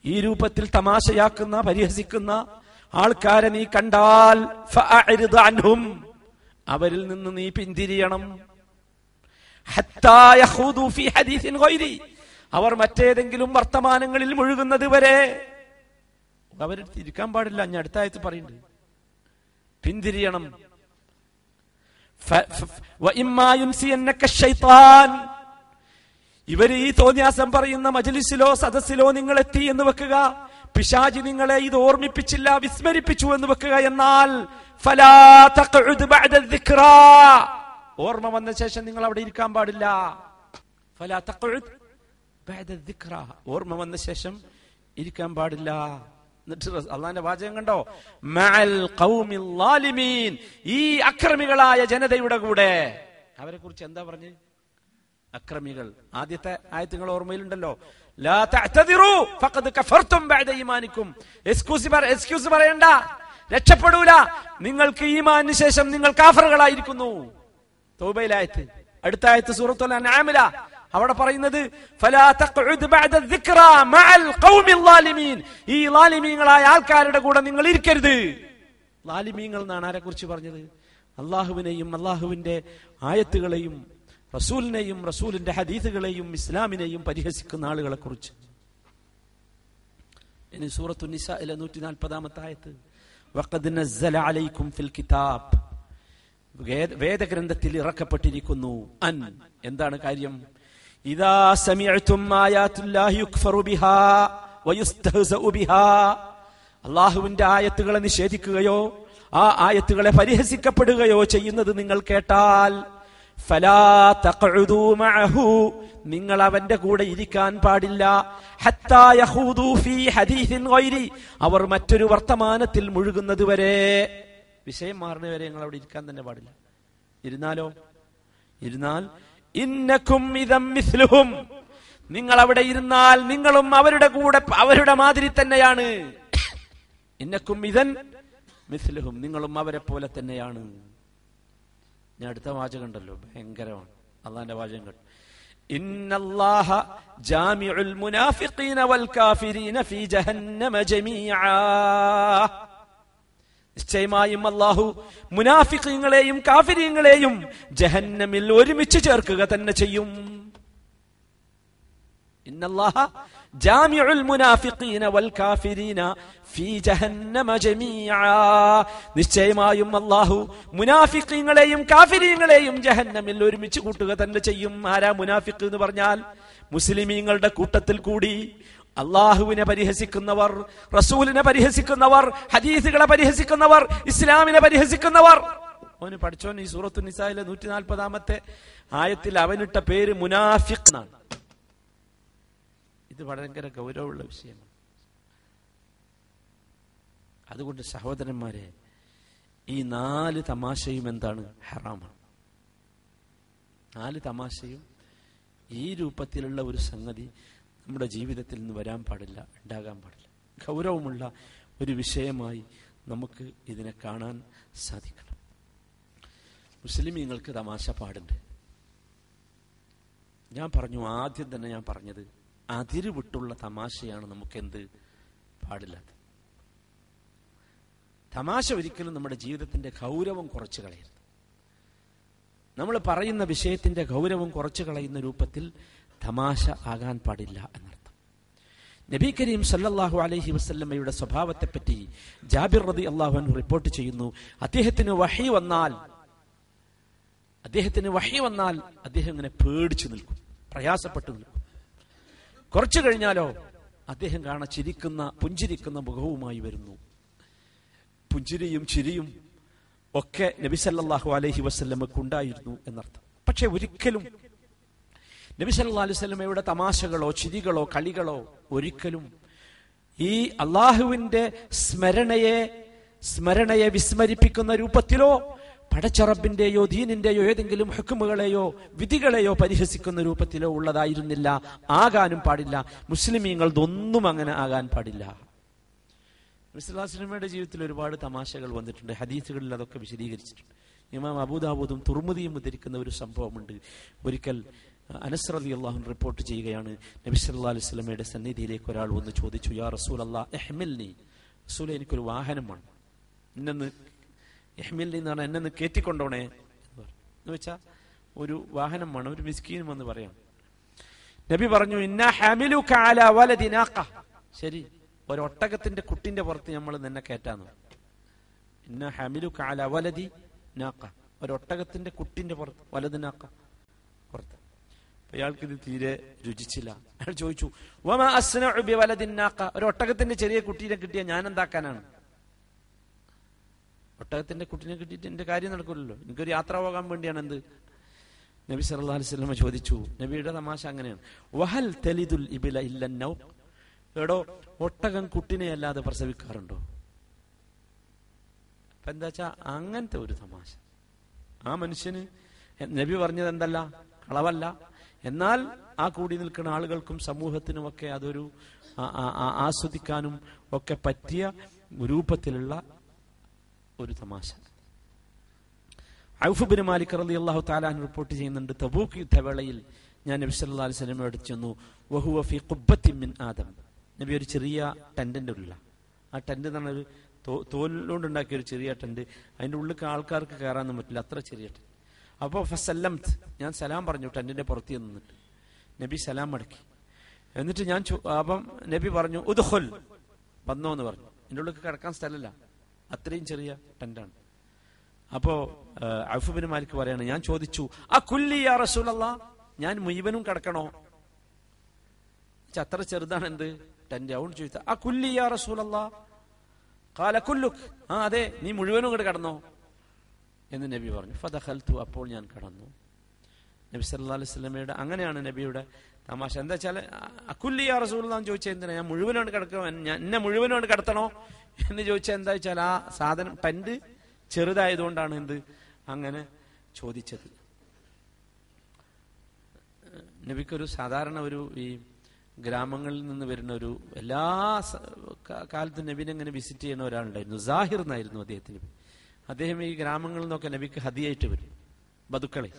Speaker 1: ഈ രൂപത്തിൽ തമാശയാക്കുന്ന പരിഹസിക്കുന്ന ആൾക്കാരെ നീ കണ്ടാൽ അവരിൽ നിന്ന് നീ പിന്തിരിയണം. അവർ മറ്റേതെങ്കിലും വർത്തമാനങ്ങളിൽ മുഴുകുന്നത് വരെ. അവർ തിരിക്കാൻ പാടില്ല. ഞാൻ അടുത്ത ആയത്ത് പറയുന്നുണ്ട്. പിന്തിരിയണം. ഇവർ ഈ തോന്നിയാസം പറയുന്ന മജലിസിലോ സദസ്സിലോ നിങ്ങൾ എത്തി എന്ന് വെക്കുക. പിശാജി നിങ്ങളെ ഇത് ഓർമ്മിപ്പിച്ചില്ല വിസ്മരിപ്പിച്ചു എന്ന് വെക്കുക എന്നാൽ ഓർമ്മ വന്ന ശേഷം നിങ്ങൾ അവിടെ ഇരിക്കാൻ പാടില്ല. ഓർമ്മ വന്ന ശേഷം ഇരിക്കാൻ പാടില്ല. എന്നിട്ട് അള്ളാന്റെ വാചകം കണ്ടോ? ഈ അക്രമികളായ ജനതയുടെ കൂടെ. അവരെ കുറിച്ച് എന്താ പറഞ്ഞു? അക്രമികൾ. ആദ്യത്തെ ആയത്തുകൾ ഓർമ്മയിലുണ്ടല്ലോ. എക്സ്ക്യൂസ് പറ എക്സ്ക്യൂസ് പറയണ്ട. രക്ഷപ്പെടൂല. നിങ്ങൾക്ക് ഈമാന് ശേഷം നിങ്ങൾ കാഫറുകളായിരിക്കുന്നു. തൗബയിലായത്ത്. അടുത്ത ആയത്ത് സൂറത്തുൽ അവിടെ പറയുന്നത് ഈ ളാലിമീങ്ങളായ ആൾക്കാരുടെ കൂടെ നിങ്ങൾ ഇരിക്കരുത്. ലാലിമീങ്ങൾ എന്നാണ് ആരെ കുറിച്ച് പറഞ്ഞത്? അള്ളാഹുവിനെയും അള്ളാഹുവിന്റെ ആയത്തുകളെയും റസൂലിനെയും റസൂലിന്റെ ഹദീസുകളെയും ഇസ്ലാമിനെയും പരിഹസിക്കുന്ന ആളുകളെ കുറിച്ച് ഇനി സൂറത്തു നിസയിലെ നൂറ്റി നാൽപ്പതാമത്തെ ആയത്ത് വേദഗ്രന്ഥത്തിൽ ഇറക്കപ്പെട്ടിരിക്കുന്നു അൻ. എന്താണ് കാര്യം? ഇതാ സമിഅ്തും ആയാത്തുല്ലാഹി യുക്ഫറു ബിഹാ വയുസ്തഹ്സഉ ബിഹാ. അള്ളാഹുവിന്റെ ആയത്തുകളെ നിഷേധിക്കുകയോ ആ ആയത്തുകളെ പരിഹസിക്കപ്പെടുകയോ ചെയ്യുന്നത് നിങ്ങൾ കേട്ടാൽ ഫലാ തഖഉദൂ മഅഹു. നിങ്ങൾ അവന്റെ കൂടെ ഇരിക്കാൻ പാടില്ല. ഹത്താ യഖൂദു ഫീ ഹദീസിൻ ഗൈരി. അവർ മറ്റൊരു വർത്തമാനത്തിൽ മുഴുകുന്നത് വരെ വിഷയം മാറുന്നവരെ നിങ്ങൾ അവിടെ ഇരിക്കാൻ തന്നെ പാടില്ല. ഇരുന്നാലോ? ഇരുന്നാൽ ഇന്നക്കും ഇതം മിസ്ലുഹും. നിങ്ങൾ അവിടെ ഇരുന്നാൽ നിങ്ങളും അവരുടെ കൂടെ അവരുടെ മാതിരി തന്നെയാണ്. ഇന്നക്കും ഇതൻ മിസ്ലുഹും. നിങ്ങളും അവരെ പോലെ തന്നെയാണ്. ഞാൻ അടുത്ത വാചകം ഉണ്ടല്ലോ ഭയങ്കരമാണ്. അള്ളാന്റെ വാചകം കേട്ടു ജാമിഉൽ വൽ കാഫിരീന ഫീ ജഹന്നമ നിശ്ചയമായും അള്ളാഹു മുനാഫിഖീങ്ങളെയും കാഫിരീങ്ങളെയും ജഹന്നമിൽ ഒരുമിച്ച് ചേർക്കുക തന്നെ ചെയ്യും. നിശ്ചയമായും അല്ലാഹു മുനാഫിഖീങ്ങളെയും കാഫിരീങ്ങളെയും ജഹന്നമിൽ ഒരുമിച്ച് കൂട്ടുക തന്നെ ചെയ്യും. ആരാ മുനാഫിഖ് എന്ന് പറഞ്ഞാൽ മുസ്ലിമീങ്ങളുടെ കൂട്ടത്തിൽ കൂടി അള്ളാഹുവിനെ പരിഹസിക്കുന്നവർ റസൂലിനെ പരിഹസിക്കുന്നവർ ഹദീസുകളെ പരിഹസിക്കുന്നവർ ഇസ്ലാമിനെ പരിഹസിക്കുന്നവർ. അവന് പഠിച്ചോൻ ഈ സൂറത്തു നിസായിലെ നൂറ്റി നാൽപ്പതാമത്തെ ആയത്തിൽ അവനിട്ട പേര് മുനാഫിഖ് എന്നാണ്. ഇത് ഭയങ്കര ഗൗരവമുള്ള വിഷയമാണ്. അതുകൊണ്ട് സഹോദരന്മാരെ ഈ നാല് തമാശയും എന്താണ്? ഹറാമാണ്. നാല് തമാശയും ഈ രൂപത്തിലുള്ള ഒരു സംഗതി നമ്മുടെ ജീവിതത്തിൽ നിന്ന് വരാൻ പാടില്ല ഉണ്ടാകാൻ പാടില്ല. ഗൗരവമുള്ള ഒരു വിഷയമായി നമുക്ക് ഇതിനെ കാണാൻ സാധിക്കണം. മുസ്ലിമീങ്ങൾക്ക് തമാശ പാടുണ്ട്. ഞാൻ പറഞ്ഞു ആദ്യം തന്നെ ഞാൻ പറഞ്ഞത് അതിര് വിട്ടുള്ള തമാശയാണ് നമുക്കെന്ത്? പാടില്ലാത്തത് തമാശ ഒരിക്കലും നമ്മുടെ ജീവിതത്തിന്റെ ഗൗരവം കുറച്ചു കളയരുത്. നമ്മൾ പറയുന്ന വിഷയത്തിന്റെ ഗൗരവം കുറച്ചു കളയുന്ന രൂപത്തിൽ തമാശ ആകാൻ പാടില്ല എന്നർത്ഥം. നബി കരീം സല്ലാഹു അലഹി വസ്ല്ലമ്മയുടെ സ്വഭാവത്തെപ്പറ്റി ജാബിർ റതി അള്ളാഹു റിപ്പോർട്ട് ചെയ്യുന്നു അദ്ദേഹത്തിന് വഹി വന്നാൽ അദ്ദേഹത്തിന് വഹി വന്നാൽ അദ്ദേഹം ഇങ്ങനെ പേടിച്ചു നിൽക്കും പ്രയാസപ്പെട്ടു നിൽക്കും. കുറച്ചു കഴിഞ്ഞാലോ അദ്ദേഹം കാണാൻ ചിരിക്കുന്ന പുഞ്ചിരിക്കുന്ന മുഖവുമായി വരുന്നു. പുഞ്ചിരിയും ചിരിയും ഒക്കെ നബി സല്ലല്ലാഹു അലൈഹി വസ്ല്ലമ്മക്ക് ഉണ്ടായിരുന്നു എന്നർത്ഥം. പക്ഷെ ഒരിക്കലും നബി സല്ലല്ലാഹു അലൈഹി വസല്ലമയുടെ തമാശകളോ ചിരികളോ കളികളോ ഒരിക്കലും ഈ അള്ളാഹുവിന്റെ സ്മരണയെ സ്മരണയെ വിസ്മരിപ്പിക്കുന്ന രൂപത്തിലോ പടച്ചറബിന്റെയോ ദീനിന്റെയോ ഏതെങ്കിലും ഹുക്കുമുകളെയോ വിധികളെയോ പരിഹസിക്കുന്ന രൂപത്തിലോ ഉള്ളതായിരുന്നില്ല. ആകാനും പാടില്ല. മുസ്ലിമീങ്ങൾ ഇതൊന്നും അങ്ങനെ ആകാൻ പാടില്ല. മുസ്ലാസ്ലമയുടെ ജീവിതത്തിൽ ഒരുപാട് തമാശകൾ വന്നിട്ടുണ്ട്. ഹദീസുകളിൽ അതൊക്കെ വിശദീകരിച്ചിട്ടുണ്ട്. ഇമാം അബൂദാബൂദും തുർമുദിയും ഉദ്ധരിക്കുന്ന ഒരു സംഭവമുണ്ട്. ഒരിക്കൽ അനസ് അലി അള്ളാഹു റിപ്പോർട്ട് ചെയ്യുകയാണ് നബി സല്ലാ അലൈഹി സ്വലമയുടെ സന്നിധിയിലേക്ക് ഒരാൾ വന്ന് ചോദിച്ചു യാ റസൂൽ അള്ളാഹ് എഹ്മിൽനി റസൂൽ എനിക്കൊരു വാഹനം വേണം. എന്നെന്ന് എഹ്മിൽനി എന്ന് പറഞ്ഞാൽ എന്നെ കയറ്റിക്കൊണ്ടോണേ എന്ന് വെച്ചാൽ ഒരു വാഹനം വേണം ഒരു മിസ്കീനും എന്ന് പറയാം. നബി പറഞ്ഞു ഇന്ന ഹമിലു കാല ശരി ഒരൊട്ടകത്തിന്റെ കുട്ടിന്റെ പുറത്ത് നമ്മൾ നിന്നെ കയറ്റാന്ന് ഇന്ന ഹമിലു കാല വലതി നാക്ക ഒരൊട്ടകത്തിന്റെ കുട്ടിന്റെ പുറത്ത് വലതിനാക്ക പുറത്ത്. അപ്പൊ അയാൾക്ക് ഇത് തീരെ രുചിച്ചില്ല. അയാൾ ചോദിച്ചു വമാ ഒരു ഒട്ടകത്തിന്റെ ചെറിയ കുട്ടീനെ കിട്ടിയ ഞാൻ എന്താക്കാനാണ് ഒട്ടകത്തിന്റെ കുട്ടീനെ കിട്ടിയിട്ട് എന്റെ കാര്യം നടക്കില്ലല്ലോ എനിക്കൊരു യാത്ര പോകാൻ വേണ്ടിയാണ് എന്ത്? നബി സല്ലല്ലാഹു അലൈഹി വസല്ലം ചോദിച്ചു നബിയുടെ തമാശ അങ്ങനെയാണ്. വഹൽ തലിദുൽ ഇബില ഇല്ല നൗ എടോ ഒട്ടകം കുട്ടിനെ അല്ലാതെ പ്രസവിക്കാറുണ്ടോ? അപ്പൊ എന്താ വെച്ചാ അങ്ങനത്തെ ഒരു തമാശ. ആ മനുഷ്യന് നബി പറഞ്ഞത് എന്തല്ല? കളവല്ല? എന്നാൽ ആ കൂടി നിൽക്കുന്ന ആളുകൾക്കും സമൂഹത്തിനുമൊക്കെ അതൊരു ആസ്വദിക്കാനും ഒക്കെ പറ്റിയ രൂപത്തിലുള്ള ഒരു തമാശ. ഔഫുബിൻ മാലിക് റളി അള്ളാഹു താലാൻ റിപ്പോർട്ട് ചെയ്യുന്നുണ്ട് തബൂക്ക് യുദ്ധവേളയിൽ ഞാൻ നബി സല്ലല്ലാഹു അലൈഹി അടുത്ത് ചെന്നു. വഹുവ ഫി മിൻ ആദം. നബി ഒരു ചെറിയ ടെന്റിന്റെ ഉള്ളില. ആ ടെന്റ് എന്ന് തോ- തോലുകൊണ്ട്ണ്ടാക്കിയ ഒരു ചെറിയ ടെന്റ്. അതിന്റെ ഉള്ളിൽ ആൾക്കാർക്ക് കയറാനൊന്നും പറ്റില്ല. അത്ര ചെറിയ ടെന്റ്. അപ്പോൾ ഫസല്ലംത്ത് ഞാൻ സലാം പറഞ്ഞു ടെന്റിന്റെ പുറത്ത് നിന്നിട്ട്. നബി സലാം മടക്കി എന്നിട്ട് ഞാൻ അപ്പം നബി പറഞ്ഞു ഉദ്ഹുൽ വന്നോ എന്ന് പറഞ്ഞു. എന്റെ ഉള്ളിൽ കിടക്കാൻ സ്ഥലമല്ല. അത്രയും ചെറിയ ടെന്റാണ് അപ്പോ അഫുബിന് മാലിക്ക് പറയാണ് ഞാൻ ചോദിച്ചു ആ കുല്ലി ആ റസൂലല്ല? ഞാൻ മുഴുവനും കിടക്കണോ? അത്ര ചെറുതാണ് എന്ത്? ടെന്റ് അവൻ ചോദിച്ച ആ കുല്ലി ആ റസൂലല്ല? കാല കുല്ലുക്ക്. ആ അതെ നീ മുഴുവനും ഇങ്ങോട്ട് കടന്നോ? എന്ന് നബി പറഞ്ഞു. ഫദഖൽത്തു അപ്പോൾ ഞാൻ കടന്നു. നബി സല്ലാ അലൈഹി സ്വലമയുടെ അങ്ങനെയാണ് നബിയുടെ തമാശ. എന്താ വെച്ചാൽ അക്കുല്ലി യാ റസൂൽ എന്ന് ചോദിച്ചാൽ എന്തിനാ? ഞാൻ മുഴുവനോട് കിടക്കണോ ഞാൻ എന്നെ മുഴുവനോട് കിടത്തണോ? എന്ന് ചോദിച്ചാൽ എന്താ വെച്ചാൽ ആ സാധനം ടെന്റ് ചെറുതായതുകൊണ്ടാണ് എന്ത് അങ്ങനെ ചോദിച്ചത്. നബിക്കൊരു സാധാരണ ഒരു ഈ ഗ്രാമങ്ങളിൽ നിന്ന് വരുന്ന ഒരു എല്ലാ കാലത്തും നബിനെ അങ്ങനെ വിസിറ്റ് ചെയ്യുന്ന ഒരാളുണ്ടായിരുന്നു. സാഹിർ എന്നായിരുന്നു അദ്ദേഹത്തിന് അദ്ദേഹം ഈ ഗ്രാമങ്ങളിൽ നിന്നൊക്കെ നബിക്ക് ഹതിയായിട്ട് വരും. ബതുക്കളെ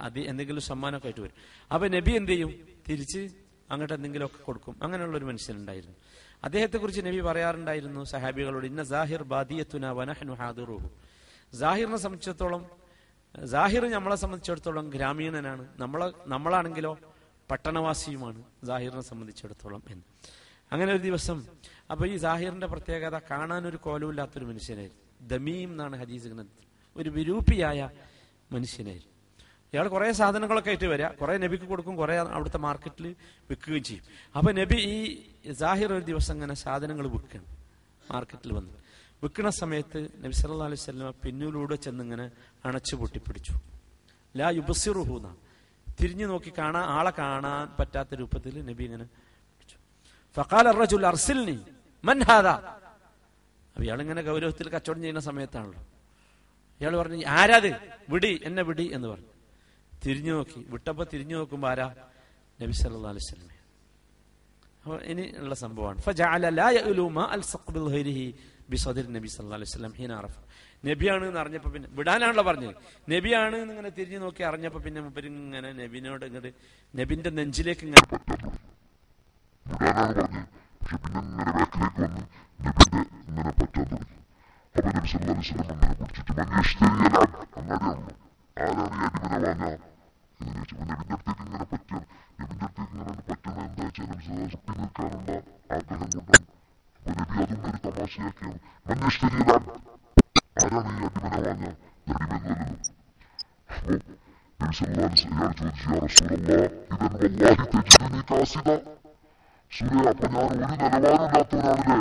Speaker 1: അത് എന്തെങ്കിലും സമ്മാനമൊക്കെ ആയിട്ട് വരും. അപ്പൊ നബി എന്ത് ചെയ്യും? തിരിച്ച് അങ്ങോട്ട് എന്തെങ്കിലുമൊക്കെ കൊടുക്കും. അങ്ങനെയുള്ള ഒരു മനുഷ്യനുണ്ടായിരുന്നു. അദ്ദേഹത്തെ കുറിച്ച് നബി പറയാറുണ്ടായിരുന്നു സഹാബികളോട് ഇന്ന സാഹിർ ബാദിയത്തുന വനഹ്നു ഹാദിറുഹു. സംബന്ധിച്ചിടത്തോളം ജാഹിർ നമ്മളെ സംബന്ധിച്ചിടത്തോളം ഗ്രാമീണനാണ്. നമ്മളെ നമ്മളാണെങ്കിലോ പട്ടണവാസിയുമാണ് ജാഹിറിനെ സംബന്ധിച്ചിടത്തോളം എന്ന്. അങ്ങനെ ഒരു ദിവസം അപ്പൊ ഈ ജാഹിറിന്റെ പ്രത്യേകത കാണാൻ ഒരു കോലമില്ലാത്തൊരു മനുഷ്യനായിരുന്നു. ദമീം എന്നാണ് ഹദീസ് ഗ്രന്ഥത്തിൽ ഒരു വിരൂപിയായ മനുഷ്യനായിരുന്നു ഇയാൾ കുറെ സാധനങ്ങളൊക്കെ ആയിട്ട് വരിക കുറെ നബിക്ക് കൊടുക്കും കുറെ അവിടുത്തെ മാർക്കറ്റിൽ വിൽക്കുകയും ചെയ്യും. അപ്പൊ നബി ഈ ജാഹിർ ഒരു ദിവസം ഇങ്ങനെ സാധനങ്ങൾ വിൽക്കണം മാർക്കറ്റിൽ വന്ന്. വിൽക്കുന്ന സമയത്ത് നബി സല്ലല്ലാഹു അലൈഹി വസല്ലം പിന്നിലൂടെ ചെന്നിങ്ങനെ അണച്ചു പൊട്ടിപ്പിടിച്ചു. ലാ യുബസിറുഹൂന്ന തിരിഞ്ഞു നോക്കി കാണാൻ ആളെ കാണാൻ പറ്റാത്ത രൂപത്തിൽ നബി ഇങ്ങനെ ഫഖാല റജുൽ അർസിൽനി മൻ ഹാദാ? അപ്പം ഇയാളിങ്ങനെ ഗൗരവത്തിൽ കച്ചവടം ചെയ്യുന്ന സമയത്താണല്ലോ. ഇയാൾ പറഞ്ഞു ആരാത്? വിടി എന്നെ വിടി എന്ന് പറഞ്ഞു. തിരിഞ്ഞു നോക്കി. വിട്ടപ്പോൾ തിരിഞ്ഞു നോക്കുമ്പോ ആരാ? നബി സല്ലാ അലിസ്ലമെ അപ്പോൾ ഇനി ഉള്ള സംഭവമാണ്. നബി നബിയാണ് എന്ന് അറിഞ്ഞപ്പോൾ പിന്നെ വിടാനാണല്ലോ പറഞ്ഞത്. നബിയാണ് എന്ന് ഇങ്ങനെ തിരിഞ്ഞു നോക്കി അറിഞ്ഞപ്പോൾ പിന്നെ ഇങ്ങനെ നബിനോട് ഇങ്ങോട്ട് നബിന്റെ നെഞ്ചിലേക്ക് ഇങ്ങനെ
Speaker 2: ഇങ്ങനെ ബാക്കിലേക്ക് വന്ന് നബിന്റെ ഇങ്ങനെ പറ്റാൻ തുടങ്ങി അപ്പൊ നബി സല്ലല്ലാഹു അലൈഹി വസല്ലം അങ്ങനെ പിടിച്ചിട്ട് മനുഷ്യരിയല്ല അങ്ങനെയാണല്ലോ ആരാണ് ഈ അടിമനെ വാങ്ങുക എന്ന് ചോദിച്ചു അപ്പൊ നബിന്റെ അടുത്തേക്ക് ഇങ്ങനെ പറ്റണം നബിന്റെ അടുത്തേക്ക് ഇങ്ങനെ പറ്റണം എന്താ വെച്ചാൽ നബി സല്ലല്ലാഹു അലൈഹി വസല്ലം നിൽക്കാനുള്ള ആഗ്രഹം കൊണ്ടാണ് അപ്പൊ നബി അതും ഒരു തമാശയാക്കിയാണ് മനുഷ്യരിയല്ല ആരാണ് ഈ അടിമനെ വാങ്ങുക അടിമെന്നല്ലോ അപ്പൊ നബി സല്ലല്ലാഹു അലൈഹി വസല്ലം ഇയാൾ ചോദിച്ചു യാ റസൂലല്ലാഹ് ഇതൻ വല്ലാഹി തജിദുനി കാസിദ സൂര്യ അപ്പൊ ഞാൻ ഒരു നിലവാരമില്ലാത്തവനാണല്ലേ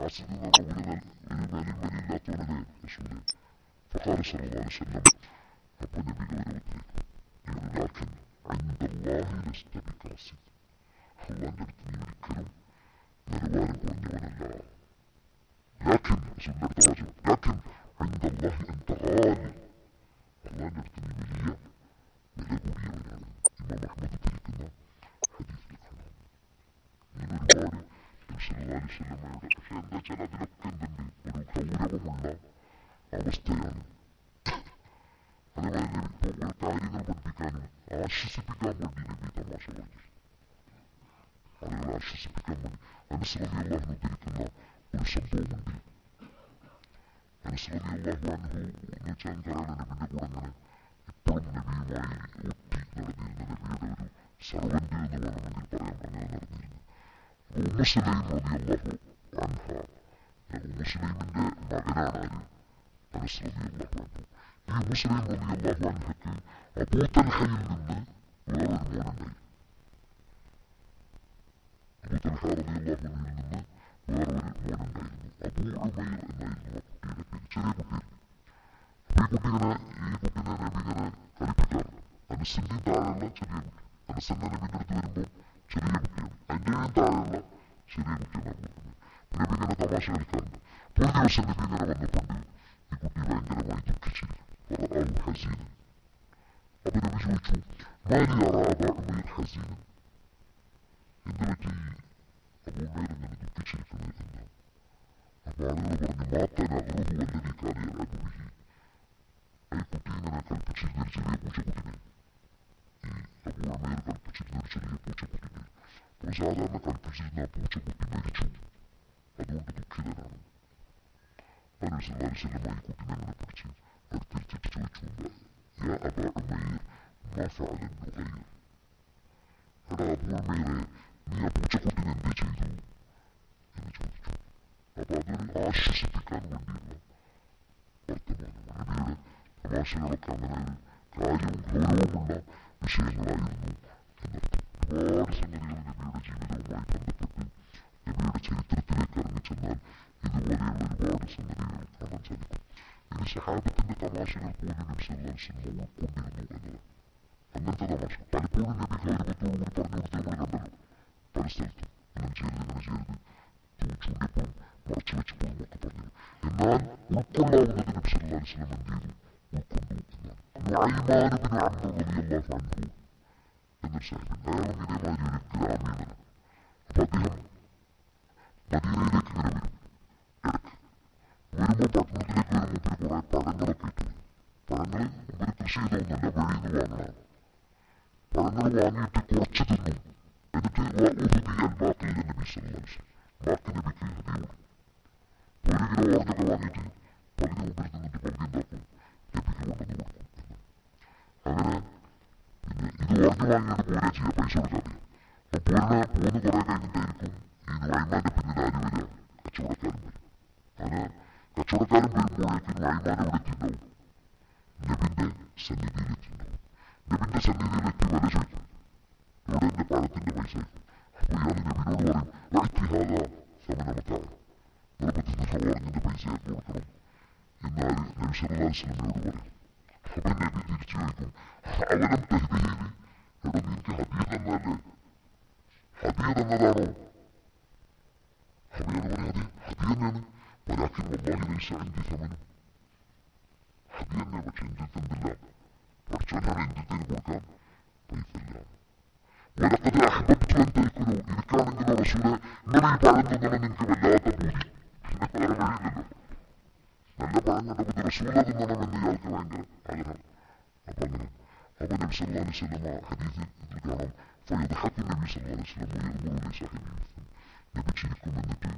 Speaker 2: يعصدون ربنا الإيمان الذي لا تولد رسوله فقال صلى الله عليه وسلم ربنا بلولا ودريك يقول لكن عند الله لست بقاصد. الله عندما تنين الكلام؟ نروار قولني ولا لا لكن رسول الله تواجه لكن عند الله أنت غالي. الله عندما تنين لي وله لي ولا إمام أحمد تريكنا حديث لك من الوارد സല്ലല്ലാഹു അലൈഹി വസല്ലമയുടെ പക്ഷെ എന്താ വെച്ചാൽ അതിലൊക്കെ എന്തുണ്ട് ഒരു ഗൗരവമുള്ള അവസ്ഥയാണ് അതേപോലെ നബി ഇപ്പോൾ കാര്യങ്ങൾ പഠിപ്പിക്കാനും ആശ്വസിപ്പിക്കാൻ വേണ്ടി നബി തമാശ പറഞ്ഞു ആളുകളെ ആശ്വസിപ്പിക്കാൻ വേണ്ടി അനുസൃതി അള്ളാഹു ഉദ്ധരിക്കുന്ന ഒരു സംഭവമുണ്ട് അനുസൃതി അള്ളാഹു അനുഭവം എന്ന് വെച്ചാൽ പറയാൻ നബിന്റെ കൂടെ അങ്ങനെ ഇപ്പോഴും നബിയുമായി ഒട്ടി നടന്നിരുന്ന നബിയുടെ ഒരു സർവന്റ് എന്ന് വേണമെങ്കിൽ പറയാൻ അങ്ങനെ നടന്നിരുന്നു Ummu Sulaim radhiyallahu anha ya Ummu Sulaim'in de Mageran Ali Enes radhiyallahu anhu ഈ മുസ്ലിം റളിയല്ലാഹു അൻഹയ്ക്ക് അബൂതൽഹയിൽ നിന്ന് വേറൊരു മോനുണ്ടായി അബൂതൽഹ റളിയല്ലാഹു അൻഹിൽ നിന്ന് വേറൊരു മോനുണ്ടായിരുന്നു അബൂ ഉമൈർ എന്നായിരുന്നു ആ കുട്ടിയുടെ പേര് ചെറിയ കുട്ടിയായിരുന്നു അപ്പൊ ഈ കുട്ടിങ്ങനെ ഈ കുട്ടിനെ നബി ഇങ്ങനെ കളിപ്പിക്കാറുണ്ട് അനസിന്റെ താഴെയുള്ള ചെറിയ കുട്ടി അനസന്റെ നബിന്റെ അടുത്ത് വരുമ്പോൾ ചെറിയ കുട്ടിയാണ്. അതിന്റെയും താഴെയുള്ള ചെറിയ കുട്ടിയാണ് അബൂഹമീർ നബി ഇങ്ങനെ തമാശ കളിക്കാറുണ്ട്. ഒരു ദിവസം നബി ഇങ്ങനെ വന്നപ്പോൾ ഈ കുട്ടി ഭയങ്കരമായി ദുഃഖിച്ചിരിക്കും ഹസീൻ അപ്പൊ നബി ചോദിച്ചു മാലി അറാബാഹമീർ ഹസീൻ എന്ത് പറ്റി അബൂഹമീർ ഇങ്ങനെ ദുഃഖിച്ചിരിക്കുന്നത് എന്ന്. അപ്പൊ ആളുകൾ പറഞ്ഞു മാത്തന റൂഹു വല്ലതി കാലിയ അബുഹി ഈ കുട്ടി ഇങ്ങനെ കൽപ്പിച്ചിരുന്ന ഒരു ചെറിയ പൂച്ചക്കുട്ടിനെ ഈ അബൂഹമീർ കൽപ്പിച്ചിരുന്ന ഒരു ചെറിയ പൂച്ചക്കുട്ടിനെ അപ്പോൾ സാധാരണ കൽപ്പിച്ചിരുന്ന ആ പൂച്ചക്കുട്ടി മരിച്ചു അതുകൊണ്ട് ദുഃഖിതനാണ് അനുസല്ലാസ്ലമ ഈ കുട്ടിനെ അങ്ങനെ പിടിച്ച് അടുത്തിരുത്തിട്ട് ചോദിച്ചു യാ അബ ഉമൈർ മാ ഫഅല നുഗൈർ എടാ അബൂ ഉമൈറെ നീ ആ പൂച്ചക്കുട്ടിനെ എന്ത് ചെയ്തു എന്ന് ചോദിച്ചു അപ്പൊ അതൊരു ആശ്വസിപ്പിക്കാൻ വേണ്ടിയുള്ള വർത്തമാനമാണ് നബിയുടെ തമാശകളൊക്കെ അങ്ങനെ ഒരു കാര്യവും ഗൗരവമുള്ള വിഷയങ്ങളായിരുന്നു എന്നർത്ഥം ഒരുപാട് സംഗതികൾ നബിയുടെ ജീവിതവുമായി ബന്ധപ്പെട്ട് നബിയുടെ ചരിത്രത്തിലേക്ക് ഇറങ്ങിച്ചെന്നാൽ ഇതുപോലെയുള്ള ഒരുപാട് സംഗതികൾ കാണാൻ സാധിക്കും ഇനി സഹാബത്തിന്റെ തമാശകൾ പോലും നബി സല്ലാസ്ലം ഉൾക്കൊണ്ടിരുന്നു എന്നതാണ് അങ്ങനത്തെ തമാശ പലപ്പോഴും നബി ഗൗരവത്തോടുകൂടി പറഞ്ഞു കൊടുത്ത് നമ്മൾ കണ്ടല്ലോ പല സ്ഥലത്തും അങ്ങനെ ചെയ്യരുത് ഇങ്ങനെ ചെയ്യരുത് ചൂണ്ടിയപ്പോഴും മറച്ചു വെച്ചപ്പോഴും ഒക്കെ പറഞ്ഞു എന്നാൽ ഉൾക്കൊള്ളാവുന്നത് നബി സല്ലാസ്ലം എന്ത് ചെയ്തു ഉൾക്കൊണ്ടു എന്നാണ് നുഐമാനുബിന് അമ്മ റളിയല്ലാഹു അൻഹു എന്നൊരു സാഹിബ് അയാളും ഇതേമാതിരി ഒരു ഗ്രാമീണനാണ് അപ്പൊ അദ്ദേഹം മദീനയിലേക്ക് ഇങ്ങനെ വരും ഇടയ്ക്ക് വരുമ്പോൾ പട്ടണത്തിലേക്ക് വരുമ്പോൾ കുറെ പഴങ്ങളൊക്കെ ഇട്ടു പഴങ്ങൾ മുമ്പിൽ കൃഷി ചെയ്തൊന്നുമല്ല വഴിയിൽ നിന്ന് വാങ്ങണം പഴങ്ങൾ വാങ്ങിയിട്ട് കുറച്ച് തിന്നു എന്നിട്ട് ഉഹുദിയാൽ ബാക്കി നബി സല്ലാസ് ബാക്കി നബിക്ക് ഹദിയുള്ളൂ ഒരു കിലോ ഓർജൊക്കെ വാങ്ങിയിട്ട് പകുതി മുമ്പിൽ നിന്നിട്ട് പകുതി എന്താക്കും നബിക്ക് കൊണ്ടുവന്ന് കൊടുക്കും അങ്ങനെ പിന്നെ ഇത് ഓർജ് വാങ്ങിയിട്ട് പോരാ ചെയ്യാം പൈസ കൊടുക്കാതെ അപ്പൊ പോരണ പോന്ന് കുറെ കഴിഞ്ഞിട്ടായിരിക്കും ഈ നുവൈമാന്റെ പിന്നിൽ ആര് വരിക കച്ചവടക്കാരൻ വരും അങ്ങനെ കച്ചവടക്കാരൻ വരുമ്പോഴേക്കും നുവൈമാൻ എവിടെ എത്തിണ്ടാവും നബിന്റെ സന്നിധിയിലെത്തിണ്ടാവും നബിന്റെ സന്നിധിയിലെത്തി വില ചോദിക്കും ഇവിടെ എന്റെ പഴത്തിന്റെ പൈസ അപ്പൊ ഇയാൾ നബിനോട് പറയും വഴത്തിഹാക സമനമത്താണ് നിർബന്ധത്തിന് ഓറഞ്ചിന്റെ പൈസ കൊടുക്കണം إن النبي صلى الله عليه وسلم يقول فمن يبتليكم أولم تهديه لي يقول إنك حديثا مالي حديثا نضعه حبيبي أنا هدي حديثا يعني ولكن والله ليس عندي ثمنه حديثا أنا بتشندتن بالله برجعنا عندتن بركان بيت الله ولقد أحببت أن تكونوا إذ كان عندنا رسولا من يبعد لنا منكم لا تبوذي نحن أرمي لله നല്ല പഴം കണ്ടപ്പോൾ റസൂല തിന്നണമെന്ന് ഇയാൾക്ക് ഭയങ്കര ആഗ്രഹം അപ്പൊ അങ്ങനെ. അപ്പൊ നബി സല്ലല്ലാഹു അലൈഹി വസല്ലമ ഹദീസ് ഇതിൽ കാണാം. ഫയദ്ഹഖു നബി സല്ലല്ലാഹു അലൈഹി വസല്ലം വയഖൂലു ലിസാഹിബിഹി നബി ചിരിക്കും എന്നിട്ട്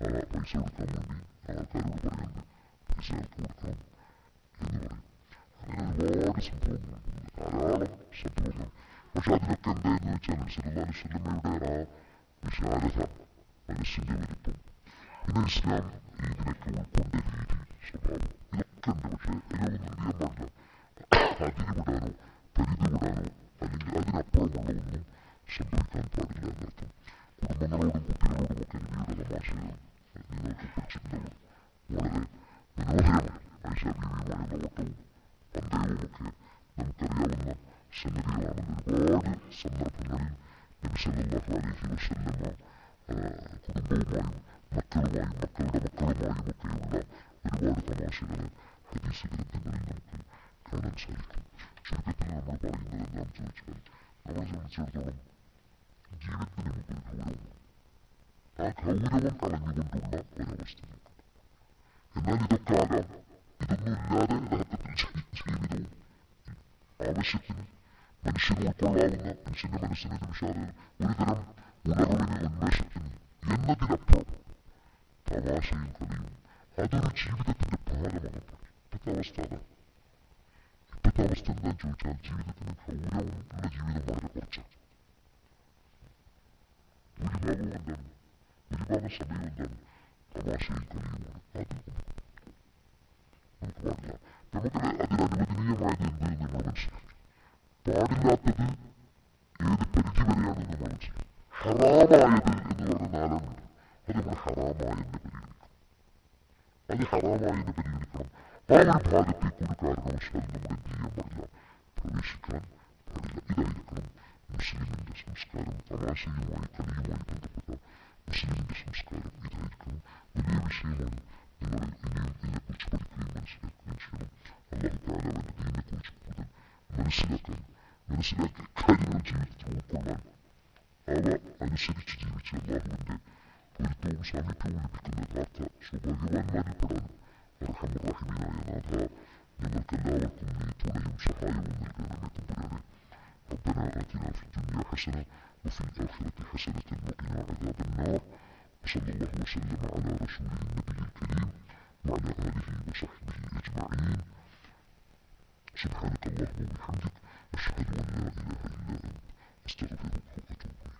Speaker 2: ആ പൈസ കൊടുക്കാൻ വേണ്ടി ആൾക്കാരോട് പറയുന്നുണ്ട്. പൈസ ആൾക്ക് കൊടുക്കണം എന്ന് പറയും. അങ്ങനെ ഒരുപാട് സംഭവങ്ങളുണ്ട് ധാരാളം സംഭവങ്ങൾ. പക്ഷെ അതിനൊക്കെ എന്തായെന്ന് വെച്ചാൽ സല്ലല്ലാഹു അലൈഹി വസല്ലമയുടെ ആ വിശാലത മനസ്സിന്റെ വലിപ്പം പിന്നെ ഇസ്ലാം ഇതിനൊക്കെ ഉൾക്കൊണ്ട രീതി സ്വഭാവം ഇതൊക്കെ ഉണ്ട് പക്ഷെ ഇതിനൊന്നും എന്ത് ചെയ്യാൻ പാടില്ല അതിര് വിടാനോ പരിധി വിടാനോ അല്ലെങ്കിൽ അതിനപ്പുറമുള്ള ഒന്നും സംഭവിക്കാൻ പാടില്ല എന്നർത്ഥം കുടുംബങ്ങളോടും കുട്ടികളോടും ഒക്കെ നബിയുടെ തമാശകൾ നിങ്ങൾക്ക് പഠിച്ചിട്ടുണ്ടാവും വളരെ മനോഹരമാണ് ആയിഷ ബീവിയുമായുള്ള ഓട്ടവും പന്തയവും ഒക്കെ നമുക്കറിയാവുന്ന സംഗതികളാണ് ഒരുപാട് സന്ദർഭങ്ങളിൽ നബി സല്ലല്ലാഹു അലൈഹി വസല്ലമ കുടുംബവുമായും മക്കളുമായും മക്കളുടെ മക്കളുമായും ഒക്കെയുള്ള ഒരുപാട് തമാശകൾ ഹദീസ് ഗ്രന്ഥങ്ങളിൽ നമുക്ക് കാണാൻ സാധിക്കും ചുരുക്കത്തിൽ നമ്മൾ പറയുന്നത് എന്താണെന്ന് ചോദിച്ചാൽ നമ്മളെ സംബന്ധിച്ചിടത്തോളം ജീവിതത്തിന് നമുക്കൊരു ഗൗരവമാണ് ആ ഗൗരവം കളഞ്ഞുകൊണ്ടുള്ള ഒരവസ്ഥ എന്നാൽ ഇതൊക്കെ ആകാം ഇതൊന്നും ഇല്ലാതെ യഥാർത്ഥത്തിൽ ജീവിതവും ആവശ്യത്തിന് മനുഷ്യന് ഉൾക്കൊള്ളാവുന്ന മനുഷ്യന്റെ മനസ്സിന് നിമിഷാതെ ഒരു തരം ഉണർവിന് ഉന്മേഷത്തിന് എന്നതിനപ്പുറം തമാശയും കളിയും അതൊരു ജീവിതത്തിന്റെ ഭാഗമാണ് ഇപ്പോഴത്തെ അവസ്ഥ അതാണ് ഇപ്പോഴത്തെ അവസ്ഥ എന്താന്ന് ചോദിച്ചാൽ ജീവിതത്തിന് ഗൗരവമുള്ള ജീവിതം വളരെ കുറച്ചാണ് ഭൂരിഭാഗവും എന്താണ് ഭൂരിഭാഗം സമയം എന്താണ് തമാശയും കളിയുമാണ് അത് നമുക്ക് പാടില്ല നമുക്ക് അതിനനുവദനീയമായത് എന്ത് എന്ന് നമ്മൾ മനസ്സിലാക്കി പാടില്ലാത്തത് ഏത് പരിധി വരെയാണെന്ന് നമ്മൾ മനസ്സിലാക്കി ഹറാമായത് എന്ന് പറഞ്ഞ നാലെണ്ണുണ്ട് അത് നമ്മൾ ഹറാമായെന്ന് പരിഗണിക്കണം അത് ഹറാമായെന്ന് പരിഗണിക്കണം ആ ഒരു ഭാഗത്തേക്ക് ഒരു കാരണവശാലും നമ്മൾ എന്ത് ചെയ്യാൻ പാടില്ല പ്രവേശിക്കാൻ പാടില്ല ഇതായിരിക്കണം മുസ്ലിമിന്റെ സംസ്കാരം തമാശയുമായി കളിയുമായി ബന്ധപ്പെട്ട മുസ്ലിമിന്റെ സംസ്കാരം ഇതായിരിക്കണം വലിയ വിഷയമാണ് നിങ്ങൾ ഇനിയും ഇതിനെക്കുറിച്ച് പഠിക്കുകയും മനസ്സിലാക്കുകയും ചെയ്യണം അള്ളാഹു താല അവന്റെ ദീനിനെക്കുറിച്ച് കൂടുതൽ മനസ്സിലാക്കാൻ മനസ്സിലാക്കിയ കാര്യങ്ങൾ ജീവിതത്തിൽ ഉൾക്കൊള്ളാൻ അവ അനുസരിച്ച് ജീവിച്ച് അള്ളാഹുവിന്റെ പൊരുത്തവും സാമീപ്യവും ലഭിക്കുന്ന യഥാർത്ഥ സൗഭാഗ്യവാന്മാരിൽ പെടാനും അർഹമുറാഹിമീനായ നാഥ ഞങ്ങൾക്കെല്ലാവർക്കും നീ തുണയും സഹായവും നൽകണമേ തമ്പുരാനെ ربنا آتنا في الدنيا حسنة وفي الآخرة حسنة وقنا عذاب النار وصلى الله وسلم على رسوله النبي الكريم وعلى آله وصحبه أجمعين سبحانك اللهم وبحمدك أشهد أن لا إله إلا أنت أستغفرك وأتوب إليك